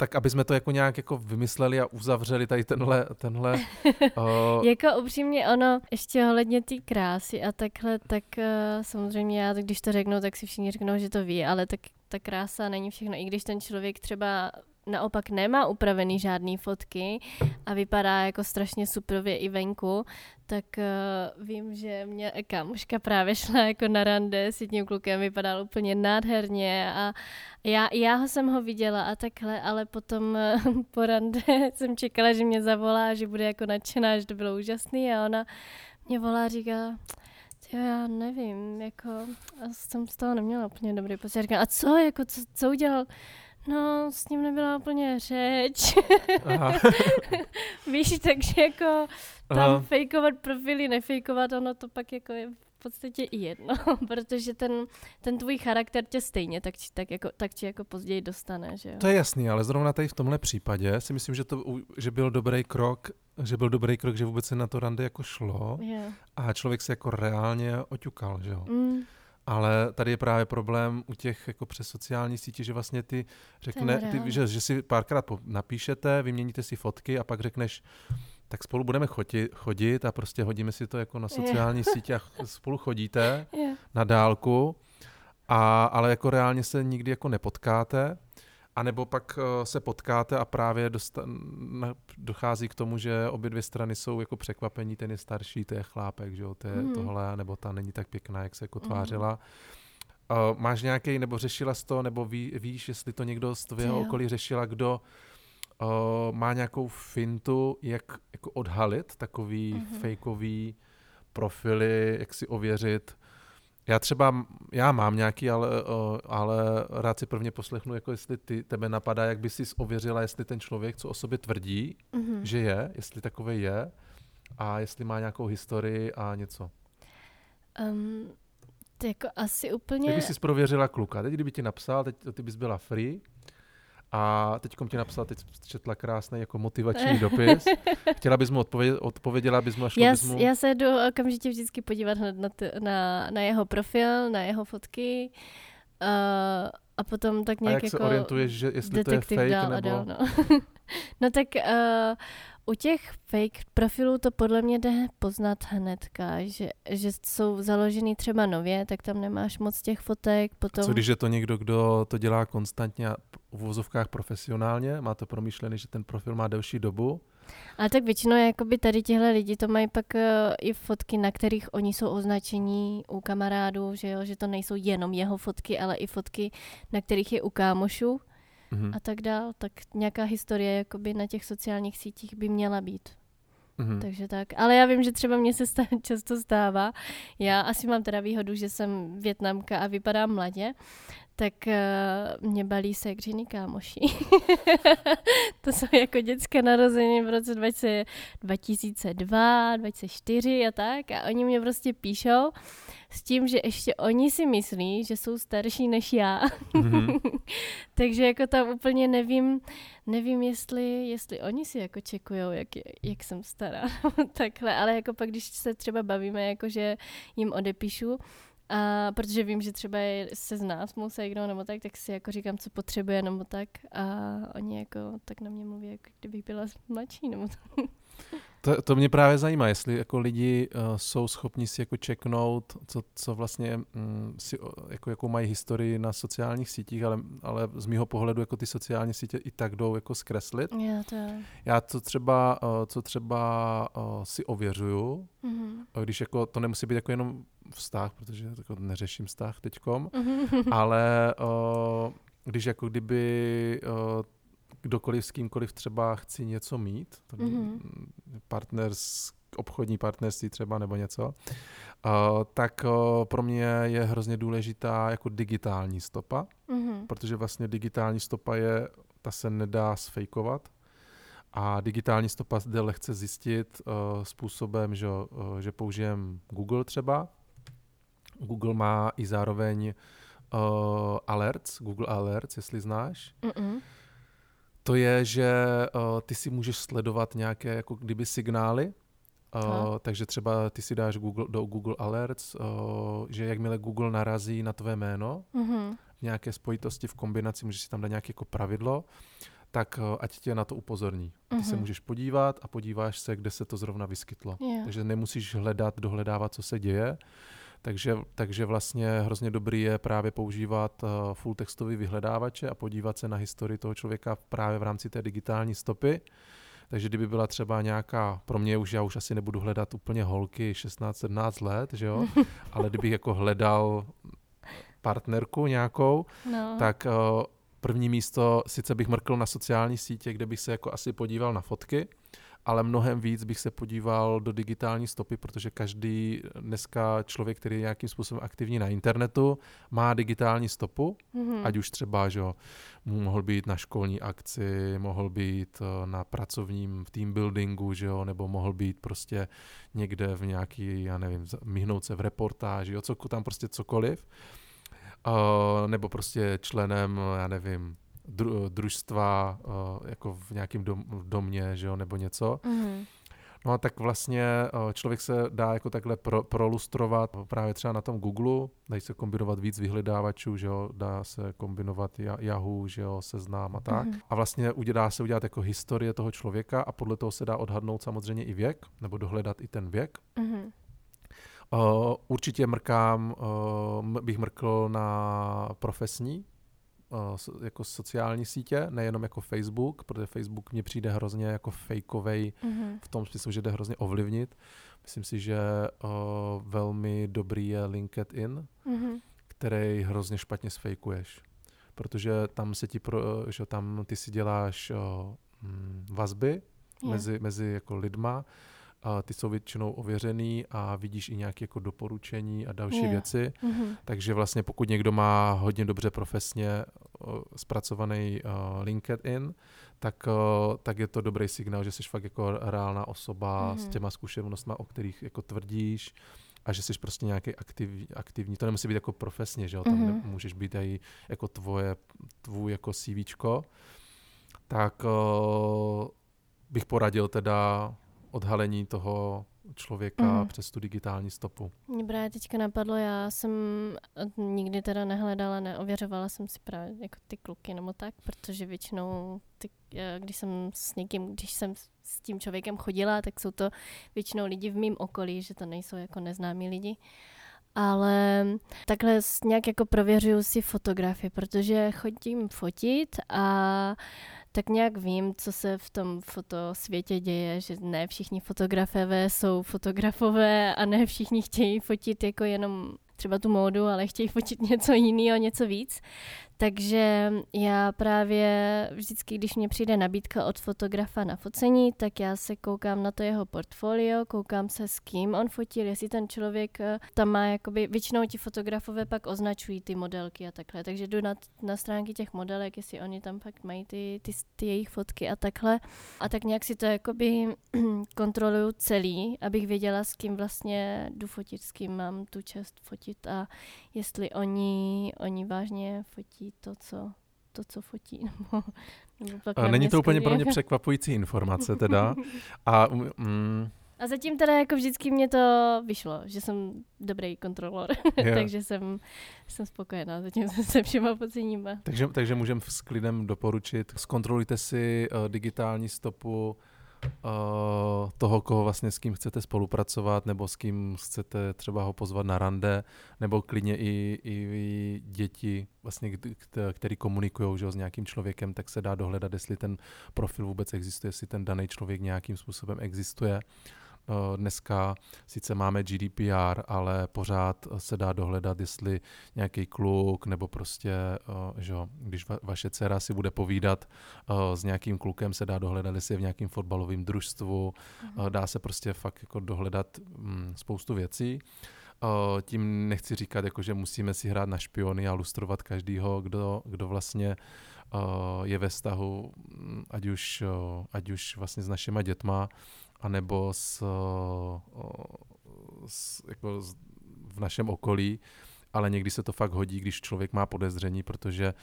tak aby jsme to jako nějak jako vymysleli a uzavřeli tady tenhle, tenhle uh... Jako upřímně ono, ještě ohledně té krásy a takhle, tak uh, samozřejmě já, když to řeknu, tak si všichni řeknou, že to ví, ale tak ta krása není všechno. I když ten člověk třeba naopak nemá upravený žádný fotky a vypadá jako strašně suprově i venku, tak uh, vím, že mě kamuška právě šla jako na rande s jedním klukem, vypadal úplně nádherně a já, já ho jsem ho viděla a takhle, ale potom uh, po rande jsem čekala, že mě zavolá, že bude jako nadšená, že to bylo úžasný a ona mě volá a říká, jo, já nevím, jako, jsem z toho neměla úplně dobrý pocit. A co, jako, co, co udělal? No, s ním nebyla úplně řeč. Víš, takže jako tam Aha. fejkovat profily, nefejkovat, ono to pak jako je v podstatě i jedno, protože ten, ten tvůj charakter tě stejně tak, tak, jako, tak ti jako později dostane, že jo? To je jasný, ale zrovna tady v tomhle případě si myslím, že to že byl dobrý krok že byl dobrý krok, že vůbec se na to rande jako šlo Yeah. a člověk se jako reálně oťukal, že jo. Mm, Ale tady je právě problém u těch jako přes sociální sítě, že vlastně ty řekne, ty, že, že si párkrát napíšete, vyměníte si fotky a pak řekneš, tak spolu budeme chodit, chodit a prostě hodíme si to jako na sociální sítě a spolu chodíte yeah. na dálku, a, ale jako reálně se nikdy jako nepotkáte. A nebo pak eh, se potkáte a právě dosta- na- dochází k tomu, že obě dvě strany jsou jako překvapení, ten je starší, to je chlápek, že jo, to je Mhm. tohle, nebo ta není tak pěkná, jak se jako Mhm. tvářila. Uh, máš nějaký, nebo řešila jsi to, nebo ví, víš, jestli to někdo z tvého okolí řešila, kdo uh, má nějakou fintu, jak jako odhalit takový Mhm. fejkový profily, jak si ověřit. Já třeba, já mám nějaký, ale, ale rád si prvně poslechnu, jako jestli ty, tebe napadá, jak by si ověřila, jestli ten člověk, co o sobě tvrdí, Mm-hmm. že je, jestli takový je a jestli má nějakou historii a něco. Um, to jako asi Jak úplně... bys si prověřila kluka? Teď, kdyby ti napsal, teď ty bys byla free a teď ti napsal, teď četla krásný jako motivační dopis. Chtěla bys mu odpovědět, odpověděla bys mu a šlo já, bys mu... já se jdu okamžitě vždycky podívat hned na, t- na, na jeho profil, na jeho fotky uh, a potom tak a nějak jak se jako orientuješ, že jestli to je detektiv fake dál a nebo... dál, no. no tak uh, u těch fake profilů to podle mě jde poznat hnedka, že, že jsou založený třeba nově, tak tam nemáš moc těch fotek, potom... Co když je to někdo, kdo to dělá konstantně a v uvozovkách profesionálně, má to promyšlený, že ten profil má delší dobu, Ale tak většinou jakoby tady tihle lidi to mají pak uh, i fotky, na kterých oni jsou označení u kamarádů, že jo, že to nejsou jenom jeho fotky, ale i fotky, na kterých je u kámošů mhm. a tak dál. Tak nějaká historie jakoby na těch sociálních sítích by měla být. Mhm. Takže tak. Ale já vím, že třeba mně se sta- často stává. Já asi mám teda výhodu, že jsem větnamka a vypadám mladě, tak uh, mě balí se křiny kámoši. to jsou jako dětské narození v roce 20, 2002, 2004 a tak. A oni mě prostě píšou s tím, že ještě oni si myslí, že jsou starší než já. Mhm. Takže jako tam úplně nevím, nevím, jestli, jestli oni si jako čekujou, jak, jak jsem stará, takhle, ale jako pak, když se třeba bavíme, jako že jim odepíšu, a protože vím, že třeba se zná s mou ségrou nebo tak, tak si jako říkám, co potřebuje nebo tak a oni jako tak na mě mluví, jako kdybych byla mladší nebo tak. To, to mě právě zajímá, jestli jako lidi uh, jsou schopni si jako čeknout, co, co vlastně mm, si, jako, jakou mají historii na sociálních sítích, ale, ale z mýho pohledu jako ty sociální sítě i tak jdou jako zkreslit. Já to jo. Já to třeba, uh, co třeba uh, si ověřuju, Mhm. a když jako to nemusí být jako jenom vztah, protože jako neřeším vztah teďkom, Mhm. ale uh, když jako kdyby uh, kdokoliv s kýmkoliv třeba chci něco mít, Mhm. partners, obchodní partnerství třeba nebo něco, uh, tak uh, pro mě je hrozně důležitá jako digitální stopa, Mhm. protože vlastně digitální stopa je, ta se nedá sfejkovat a digitální stopa jde lehce zjistit uh, způsobem, že, uh, že použijem Google třeba. Google má i zároveň uh, alerts, Google Alerts, jestli znáš. Mhm. To je, že uh, ty si můžeš sledovat nějaké jako kdyby signály. Uh, takže třeba ty si dáš Google, do Google Alerts, uh, že jakmile Google narazí na tvé jméno, Mhm. v nějaké spojitosti v kombinaci, můžeš si tam dát nějaké jako pravidlo, tak uh, ať tě na to upozorní. Ty se Mhm. můžeš podívat a podíváš se, kde se to zrovna vyskytlo. Jo. Takže nemusíš hledat, dohledávat, co se děje. Takže, takže vlastně hrozně dobrý je právě používat uh, full textový vyhledávače a podívat se na historii toho člověka právě v rámci té digitální stopy. Takže kdyby byla třeba nějaká, pro mě už já už asi nebudu hledat úplně holky 16-17 let, že jo, ale kdybych jako hledal partnerku nějakou, No. tak uh, první místo, sice bych mrkl na sociální sítě, kde bych se jako asi podíval na fotky, ale mnohem víc bych se podíval do digitální stopy, protože každý dneska člověk, který je nějakým způsobem aktivní na internetu, má digitální stopu, Mhm. ať už třeba, že jo, mohl být na školní akci, mohl být eh, na pracovním v team buildingu, že jo, nebo mohl být prostě někde v nějaký, já nevím, myhnout se v reportáži, jo, co, tam prostě cokoliv. Uh, nebo prostě členem, já nevím, dru, družstva uh, jako v nějakém dom, domě, že jo, nebo něco. Mhm. No a tak vlastně eh, člověk se dá jako takhle pro, prolustrovat právě třeba na tom Google, dají se kombinovat víc vyhledávačů, že jo, dá se kombinovat Yahoo, že jo, seznám a tak. Mm-hmm. A vlastně dá se udělat jako historie toho člověka a podle toho se dá odhadnout samozřejmě i věk, nebo dohledat i ten věk. Mm-hmm. Uh, určitě mrkám, uh, bych mrkl na profesní, jako sociální sítě, nejenom jako Facebook, protože Facebook mně přijde hrozně jako fejkovej mm-hmm. v tom smyslu, že jde hrozně ovlivnit. Myslím si, že uh, velmi dobrý je LinkedIn, mm-hmm. který hrozně špatně sfejkuješ. Protože tam se ti, pro, že tam ty si děláš uh, vazby yeah. mezi, mezi jako lidma, a ty jsou většinou ověřený a vidíš i nějaké jako doporučení a další yeah. věci. Mm-hmm. Takže vlastně pokud někdo má hodně dobře profesně uh, zpracovaný uh, LinkedIn, tak, uh, tak je to dobrý signál, že jsi fakt jako reálná osoba mm-hmm. s těma zkušenostmi, o kterých jako tvrdíš a že jsi prostě nějaký aktiv, aktivní. To nemusí být jako profesně, že jo? Tam mm-hmm. můžeš být i jako tvoje, tvůj jako CVčko. Tak uh, bych poradil teda odhalení toho člověka mm. přes tu digitální stopu. Mě právě teďka napadlo, já jsem nikdy teda nehledala, neověřovala jsem si právě jako ty kluky nebo tak, protože většinou, ty, když jsem s někým, když jsem s tím člověkem chodila, tak jsou to většinou lidi v mém okolí, že to nejsou jako neznámí lidi. Ale takhle nějak jako prověřuju si fotografie, protože chodím fotit a tak nějak vím, co se v tom fotosvětě děje, že ne všichni fotografové jsou fotografové a ne všichni chtějí fotit jako jenom třeba tu módu, ale chtějí fotit něco jiného, něco víc. Takže já právě vždycky, když mě přijde nabídka od fotografa na focení, tak já se koukám na to jeho portfolio, koukám se s kým on fotil, jestli ten člověk eh, tam má, jakoby, většinou ti fotografové pak označují ty modelky a takhle, takže jdu na, na stránky těch modelek, jestli oni tam pak mají ty, ty, ty jejich fotky a takhle. A tak nějak si to jakoby kontroluju celý, abych věděla, s kým vlastně jdu fotit, s kým mám tu čest fotit a jestli oni, oni vážně fotí to, co, to, co fotí. Nebo, nebo pak a není to úplně pro mě překvapující informace teda. A, mm, a zatím teda jako vždycky mě to vyšlo, že jsem dobrý kontrolor, yeah. takže jsem, jsem spokojená zatím jsem se všema poceníma. Takže, takže můžeme s klidem doporučit, zkontrolujte si uh, digitální stopu toho, koho vlastně s kým chcete spolupracovat, nebo s kým chcete třeba ho pozvat na rande, nebo klidně i, i děti, vlastně, který komunikují s nějakým člověkem, tak se dá dohledat, jestli ten profil vůbec existuje, jestli ten daný člověk nějakým způsobem existuje. Eh, dneska sice máme GDPR, ale pořád se dá dohledat, jestli nějaký kluk nebo prostě, eh, že když vaše dcera si bude povídat eh, s nějakým klukem, se dá dohledat, jestli je v nějakém fotbalovém družstvu, mhm. dá se prostě fakt jako dohledat mm, spoustu věcí. Tím nechci říkat, jako, že musíme si hrát na špiony a lustrovat každýho, kdo, kdo vlastně je ve vztahu, mm, ať už, ať už vlastně s našima dětma, anebo s, s, jako v našem okolí, ale někdy se to fakt hodí, když člověk má podezření, protože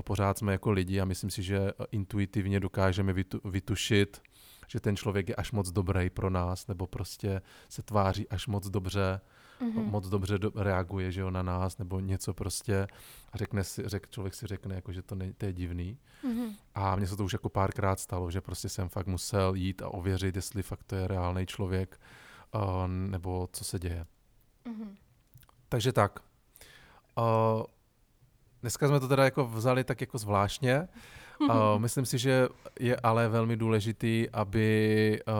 pořád jsme jako lidi a myslím si, že intuitivně dokážeme vytu, vytušit, že ten člověk je až moc dobrý pro nás, nebo prostě se tváří až moc dobře, mm-hmm. moc dobře do, reaguje že jo, na nás, nebo něco prostě a řekne si, řek, člověk si řekne, jako, že to, ne, to je divný. Mm-hmm. A mně se to už jako párkrát stalo, že prostě jsem fakt musel jít a ověřit, jestli fakt to je reálný člověk, uh, nebo co se děje. Mm-hmm. Takže tak. Uh, dneska jsme to teda jako vzali tak jako zvláštně, Uh, myslím si, že je ale velmi důležitý, aby, uh,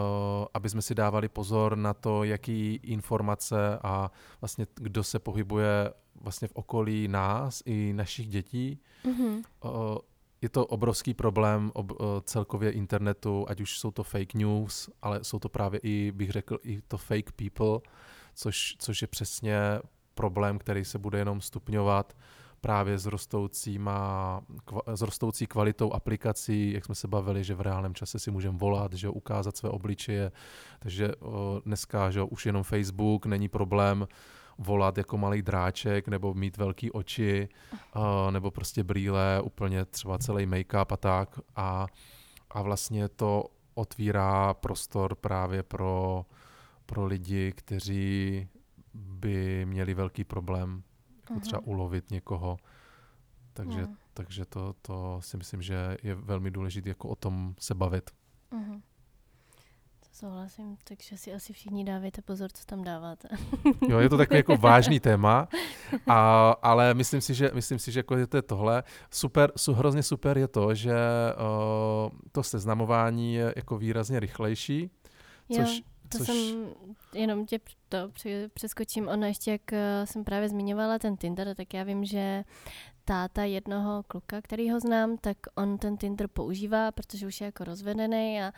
aby jsme si dávali pozor na to, jaký informace a vlastně kdo se pohybuje vlastně v okolí nás i našich dětí. Mm-hmm. Uh, je to obrovský problém ob, uh, celkově internetu, ať už jsou to fake news, ale jsou to právě i, bych řekl, i to fake people, což, což je přesně problém, který se bude jenom stupňovat právě s, rostoucíma, s rostoucí kvalitou aplikací, jak jsme se bavili, že v reálném čase si můžeme volat, že ukázat své obličeje, takže dneska že už jenom Facebook není problém volat jako malý dráček nebo mít velký oči nebo prostě brýle, úplně třeba celý make-up a tak. A, a vlastně to otvírá prostor právě pro, pro lidi, kteří by měli velký problém jako třeba ulovit někoho. Takže, Jo. takže to, to si myslím, že je velmi důležité jako o tom se bavit. Mhm. To souhlasím, takže si asi všichni dávejte pozor, co tam dáváte. Jo, je to takový jako vážný téma, a, ale myslím si, že, myslím si, že jako je to je tohle. Super, su, hrozně super je to, že uh, to seznamování je jako výrazně rychlejší, Jo, což, to což jsem, jenom tě to přeskočím, ono ještě, jak eh, jsem právě zmiňovala ten Tinder, tak já vím, že táta jednoho kluka, který ho znám, tak on ten Tinder používá, protože už je jako rozvedený a,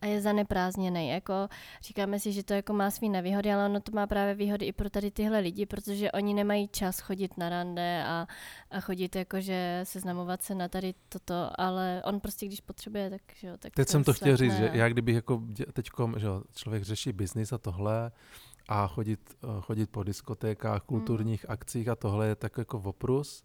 a je zaneprázdněný. Jako, říkáme si, že to jako má svý nevýhody, ale ono to má právě výhody i pro tady tyhle lidi, protože oni nemají čas chodit na rande a, a chodit jakože seznamovat se na tady toto, ale on prostě, když potřebuje, tak že jo, tak teď jsem to chtěl říct, že slekne. já kdybych jako teď, že jo, člověk řeší biznis a tohle a chodit, eh, chodit po diskotékách, kulturních akcích a tohle je tak jako oprus.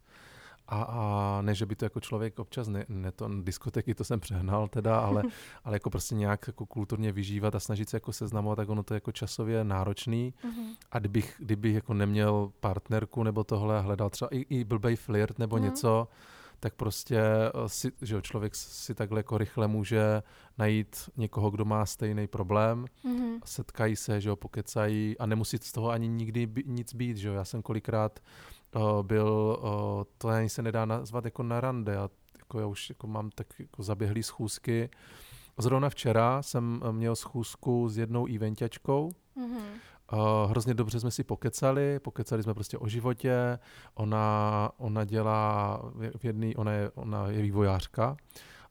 A, a ne, že by to jako člověk občas, ne, ne to diskotéky, to jsem přehnal teda, ale, ale jako prostě nějak jako kulturně vyžívat a snažit se jako seznamovat, tak ono to je jako časově náročný. Mhm. A kdybych, kdybych jako neměl partnerku nebo tohle a hledal třeba i, i blbej flirt nebo Mhm. něco, tak prostě eh, si, že jo, člověk si takhle jako rychle může najít někoho, kdo má stejný problém, Mhm. setkají se, že jo, pokecají a nemusí z toho ani nikdy by, nic být, že jo. Já jsem kolikrát uh, byl, uh, to ani se nedá nazvat jako na rande, já, jako já už jako mám tak jako zaběhlý schůzky. Zrovna včera jsem eh, měl schůzku s jednou eventačkou, Mhm. Uh, hrozně dobře jsme si pokecali, pokecali jsme prostě o životě. Ona, ona dělá v jedné, ona je, ona je vývojářka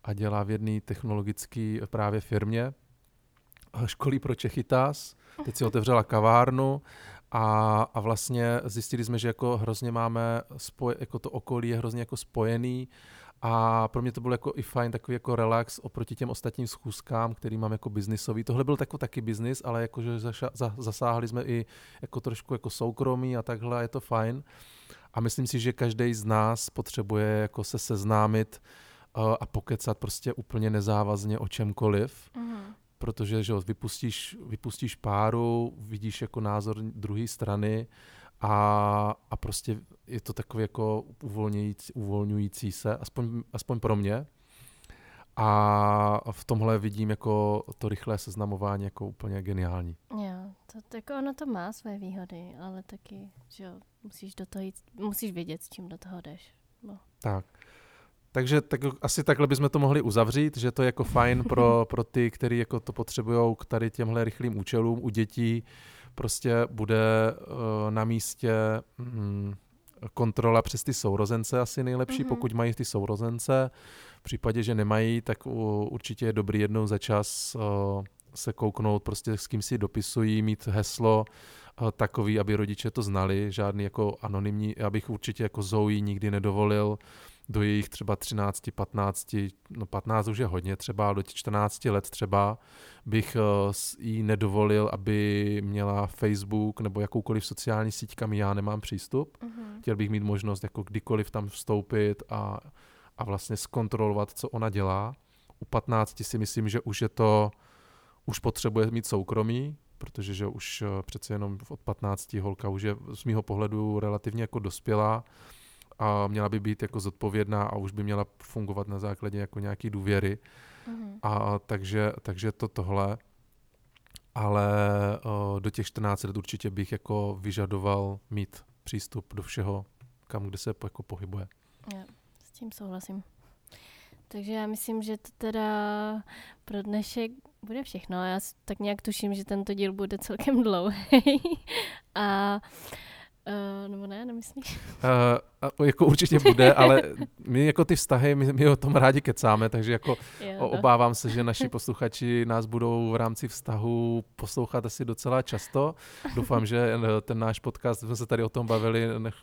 a dělá v jedné technologické právě firmě. Školí pro Čechytas, teď si otevřela kavárnu a, a vlastně zjistili jsme, že jako hrozně máme, spoj, jako to okolí je hrozně jako spojený a pro mě to bylo jako i fajn, takový jako relax oproti těm ostatním schůzkám, který mám jako biznisový. Tohle byl jako taky biznis, ale jakože zaša, za, zasáhli jsme i jako trošku jako soukromí a takhle, a je to fajn. A myslím si, že každý z nás potřebuje jako se seznámit uh, a pokecat prostě úplně nezávazně o čemkoliv, Mhm. Protože že vypustíš, vypustíš páru, vidíš jako názor druhé strany a, a prostě je to takový jako uvolňující, uvolňující se, aspoň, aspoň pro mě. A v tomhle vidím jako to rychlé seznamování jako úplně geniální. Jo, to, tak ono to má své výhody, ale taky, že jo, musíš do toho jít, musíš vědět, s čím do toho jdeš. No. Tak. Takže tak, asi takhle bychom to mohli uzavřít, že to je jako fajn pro, pro ty, kteří jako to potřebují k tady těmhle rychlým účelům. U dětí prostě bude uh, na místě mm, kontrola přes ty sourozence asi nejlepší, Mhm. mm-hmm. pokud mají ty sourozence. V případě, že nemají, tak uh, určitě je dobrý jednou za čas uh, se kouknout, prostě s kým si dopisují, mít heslo uh, takový, aby rodiče to znali, žádný jako anonymní, já bych určitě jako Zoe nikdy nedovolil do jejich třeba 13, 15, no 15 už je hodně třeba, do těch 14 let třeba bych s- jí nedovolil, aby měla Facebook nebo jakoukoliv sociální síť, kam já nemám přístup. Mhm. Chtěl bych mít možnost jako kdykoliv tam vstoupit a, a vlastně zkontrolovat, co ona dělá. U 15 si myslím, že už je to, už potřebuje mít soukromí, protože že už eh, přece jenom od 15 holka už je z mýho pohledu relativně jako dospělá a měla by být jako zodpovědná a už by měla fungovat na základě jako nějaký důvěry. Mhm. A takže, takže to tohle. Ale o, do těch 14 let určitě bych jako vyžadoval mít přístup do všeho, kam kde se jako pohybuje. Jo, s tím souhlasím. Takže já myslím, že to teda pro dnešek bude všechno. Já tak nějak tuším, že tento díl bude celkem dlouhý. A uh, nebo ne, nemyslíš? Uh, jako určitě bude, ale my jako ty vztahy, my, my o tom rádi kecáme, takže jako Jo, O- Obávám se, že naši posluchači nás budou v rámci vztahu poslouchat asi docela často. Doufám, že eh, ten náš podcast, jsme se tady o tom bavili, nech,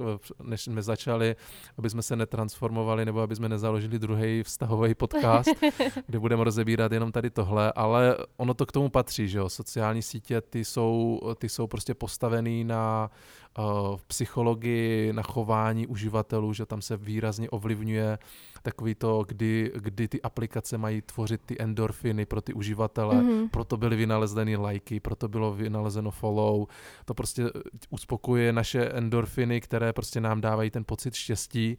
než jsme začali, aby jsme se netransformovali nebo aby jsme nezaložili druhý vztahový podcast, kde budeme rozebírat jenom tady tohle, ale ono to k tomu patří, že jo, sociální sítě, ty jsou, ty jsou prostě postavený na uh, psychologii, na chování uživatelů uživatelů, že tam se výrazně ovlivňuje takový to, kdy, kdy ty aplikace mají tvořit ty endorfiny pro ty uživatele, mm-hmm. proto byly vynalezeny lajky, proto bylo vynalezeno follow, to prostě uspokuje naše endorfiny, které prostě nám dávají ten pocit štěstí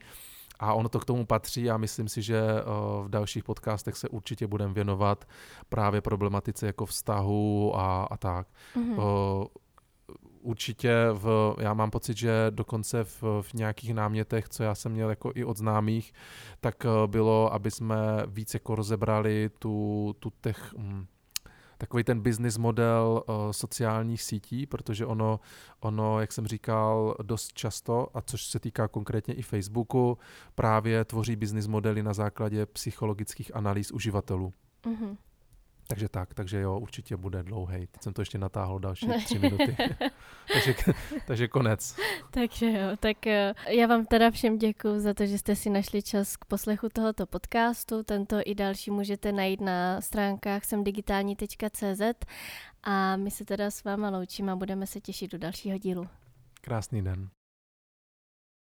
a ono to k tomu patří a myslím si, že eh, v dalších podcastech se určitě budeme věnovat právě problematice jako vztahu a, a tak. Mm-hmm. Určitě v, já mám pocit, že dokonce v, v nějakých námětech, co já jsem měl jako i od známých, tak eh, bylo, aby jsme víc jako rozebrali tu, tu tech, hm, takový ten business model uh, sociálních sítí, protože ono, ono, jak jsem říkal, dost často, a což se týká konkrétně i Facebooku, právě tvoří business modely na základě psychologických analýz uživatelů. Mm-hmm. Takže tak, takže jo, určitě bude dlouhý. Teď jsem to ještě natáhl další tři minuty. takže, takže konec. Takže jo, tak eh, já vám teda všem děkuji za to, že jste si našli čas k poslechu tohoto podcastu. Tento i další můžete najít na stránkách semdigitální.cz a my se teda s váma loučíme a budeme se těšit do dalšího dílu. Krásný den.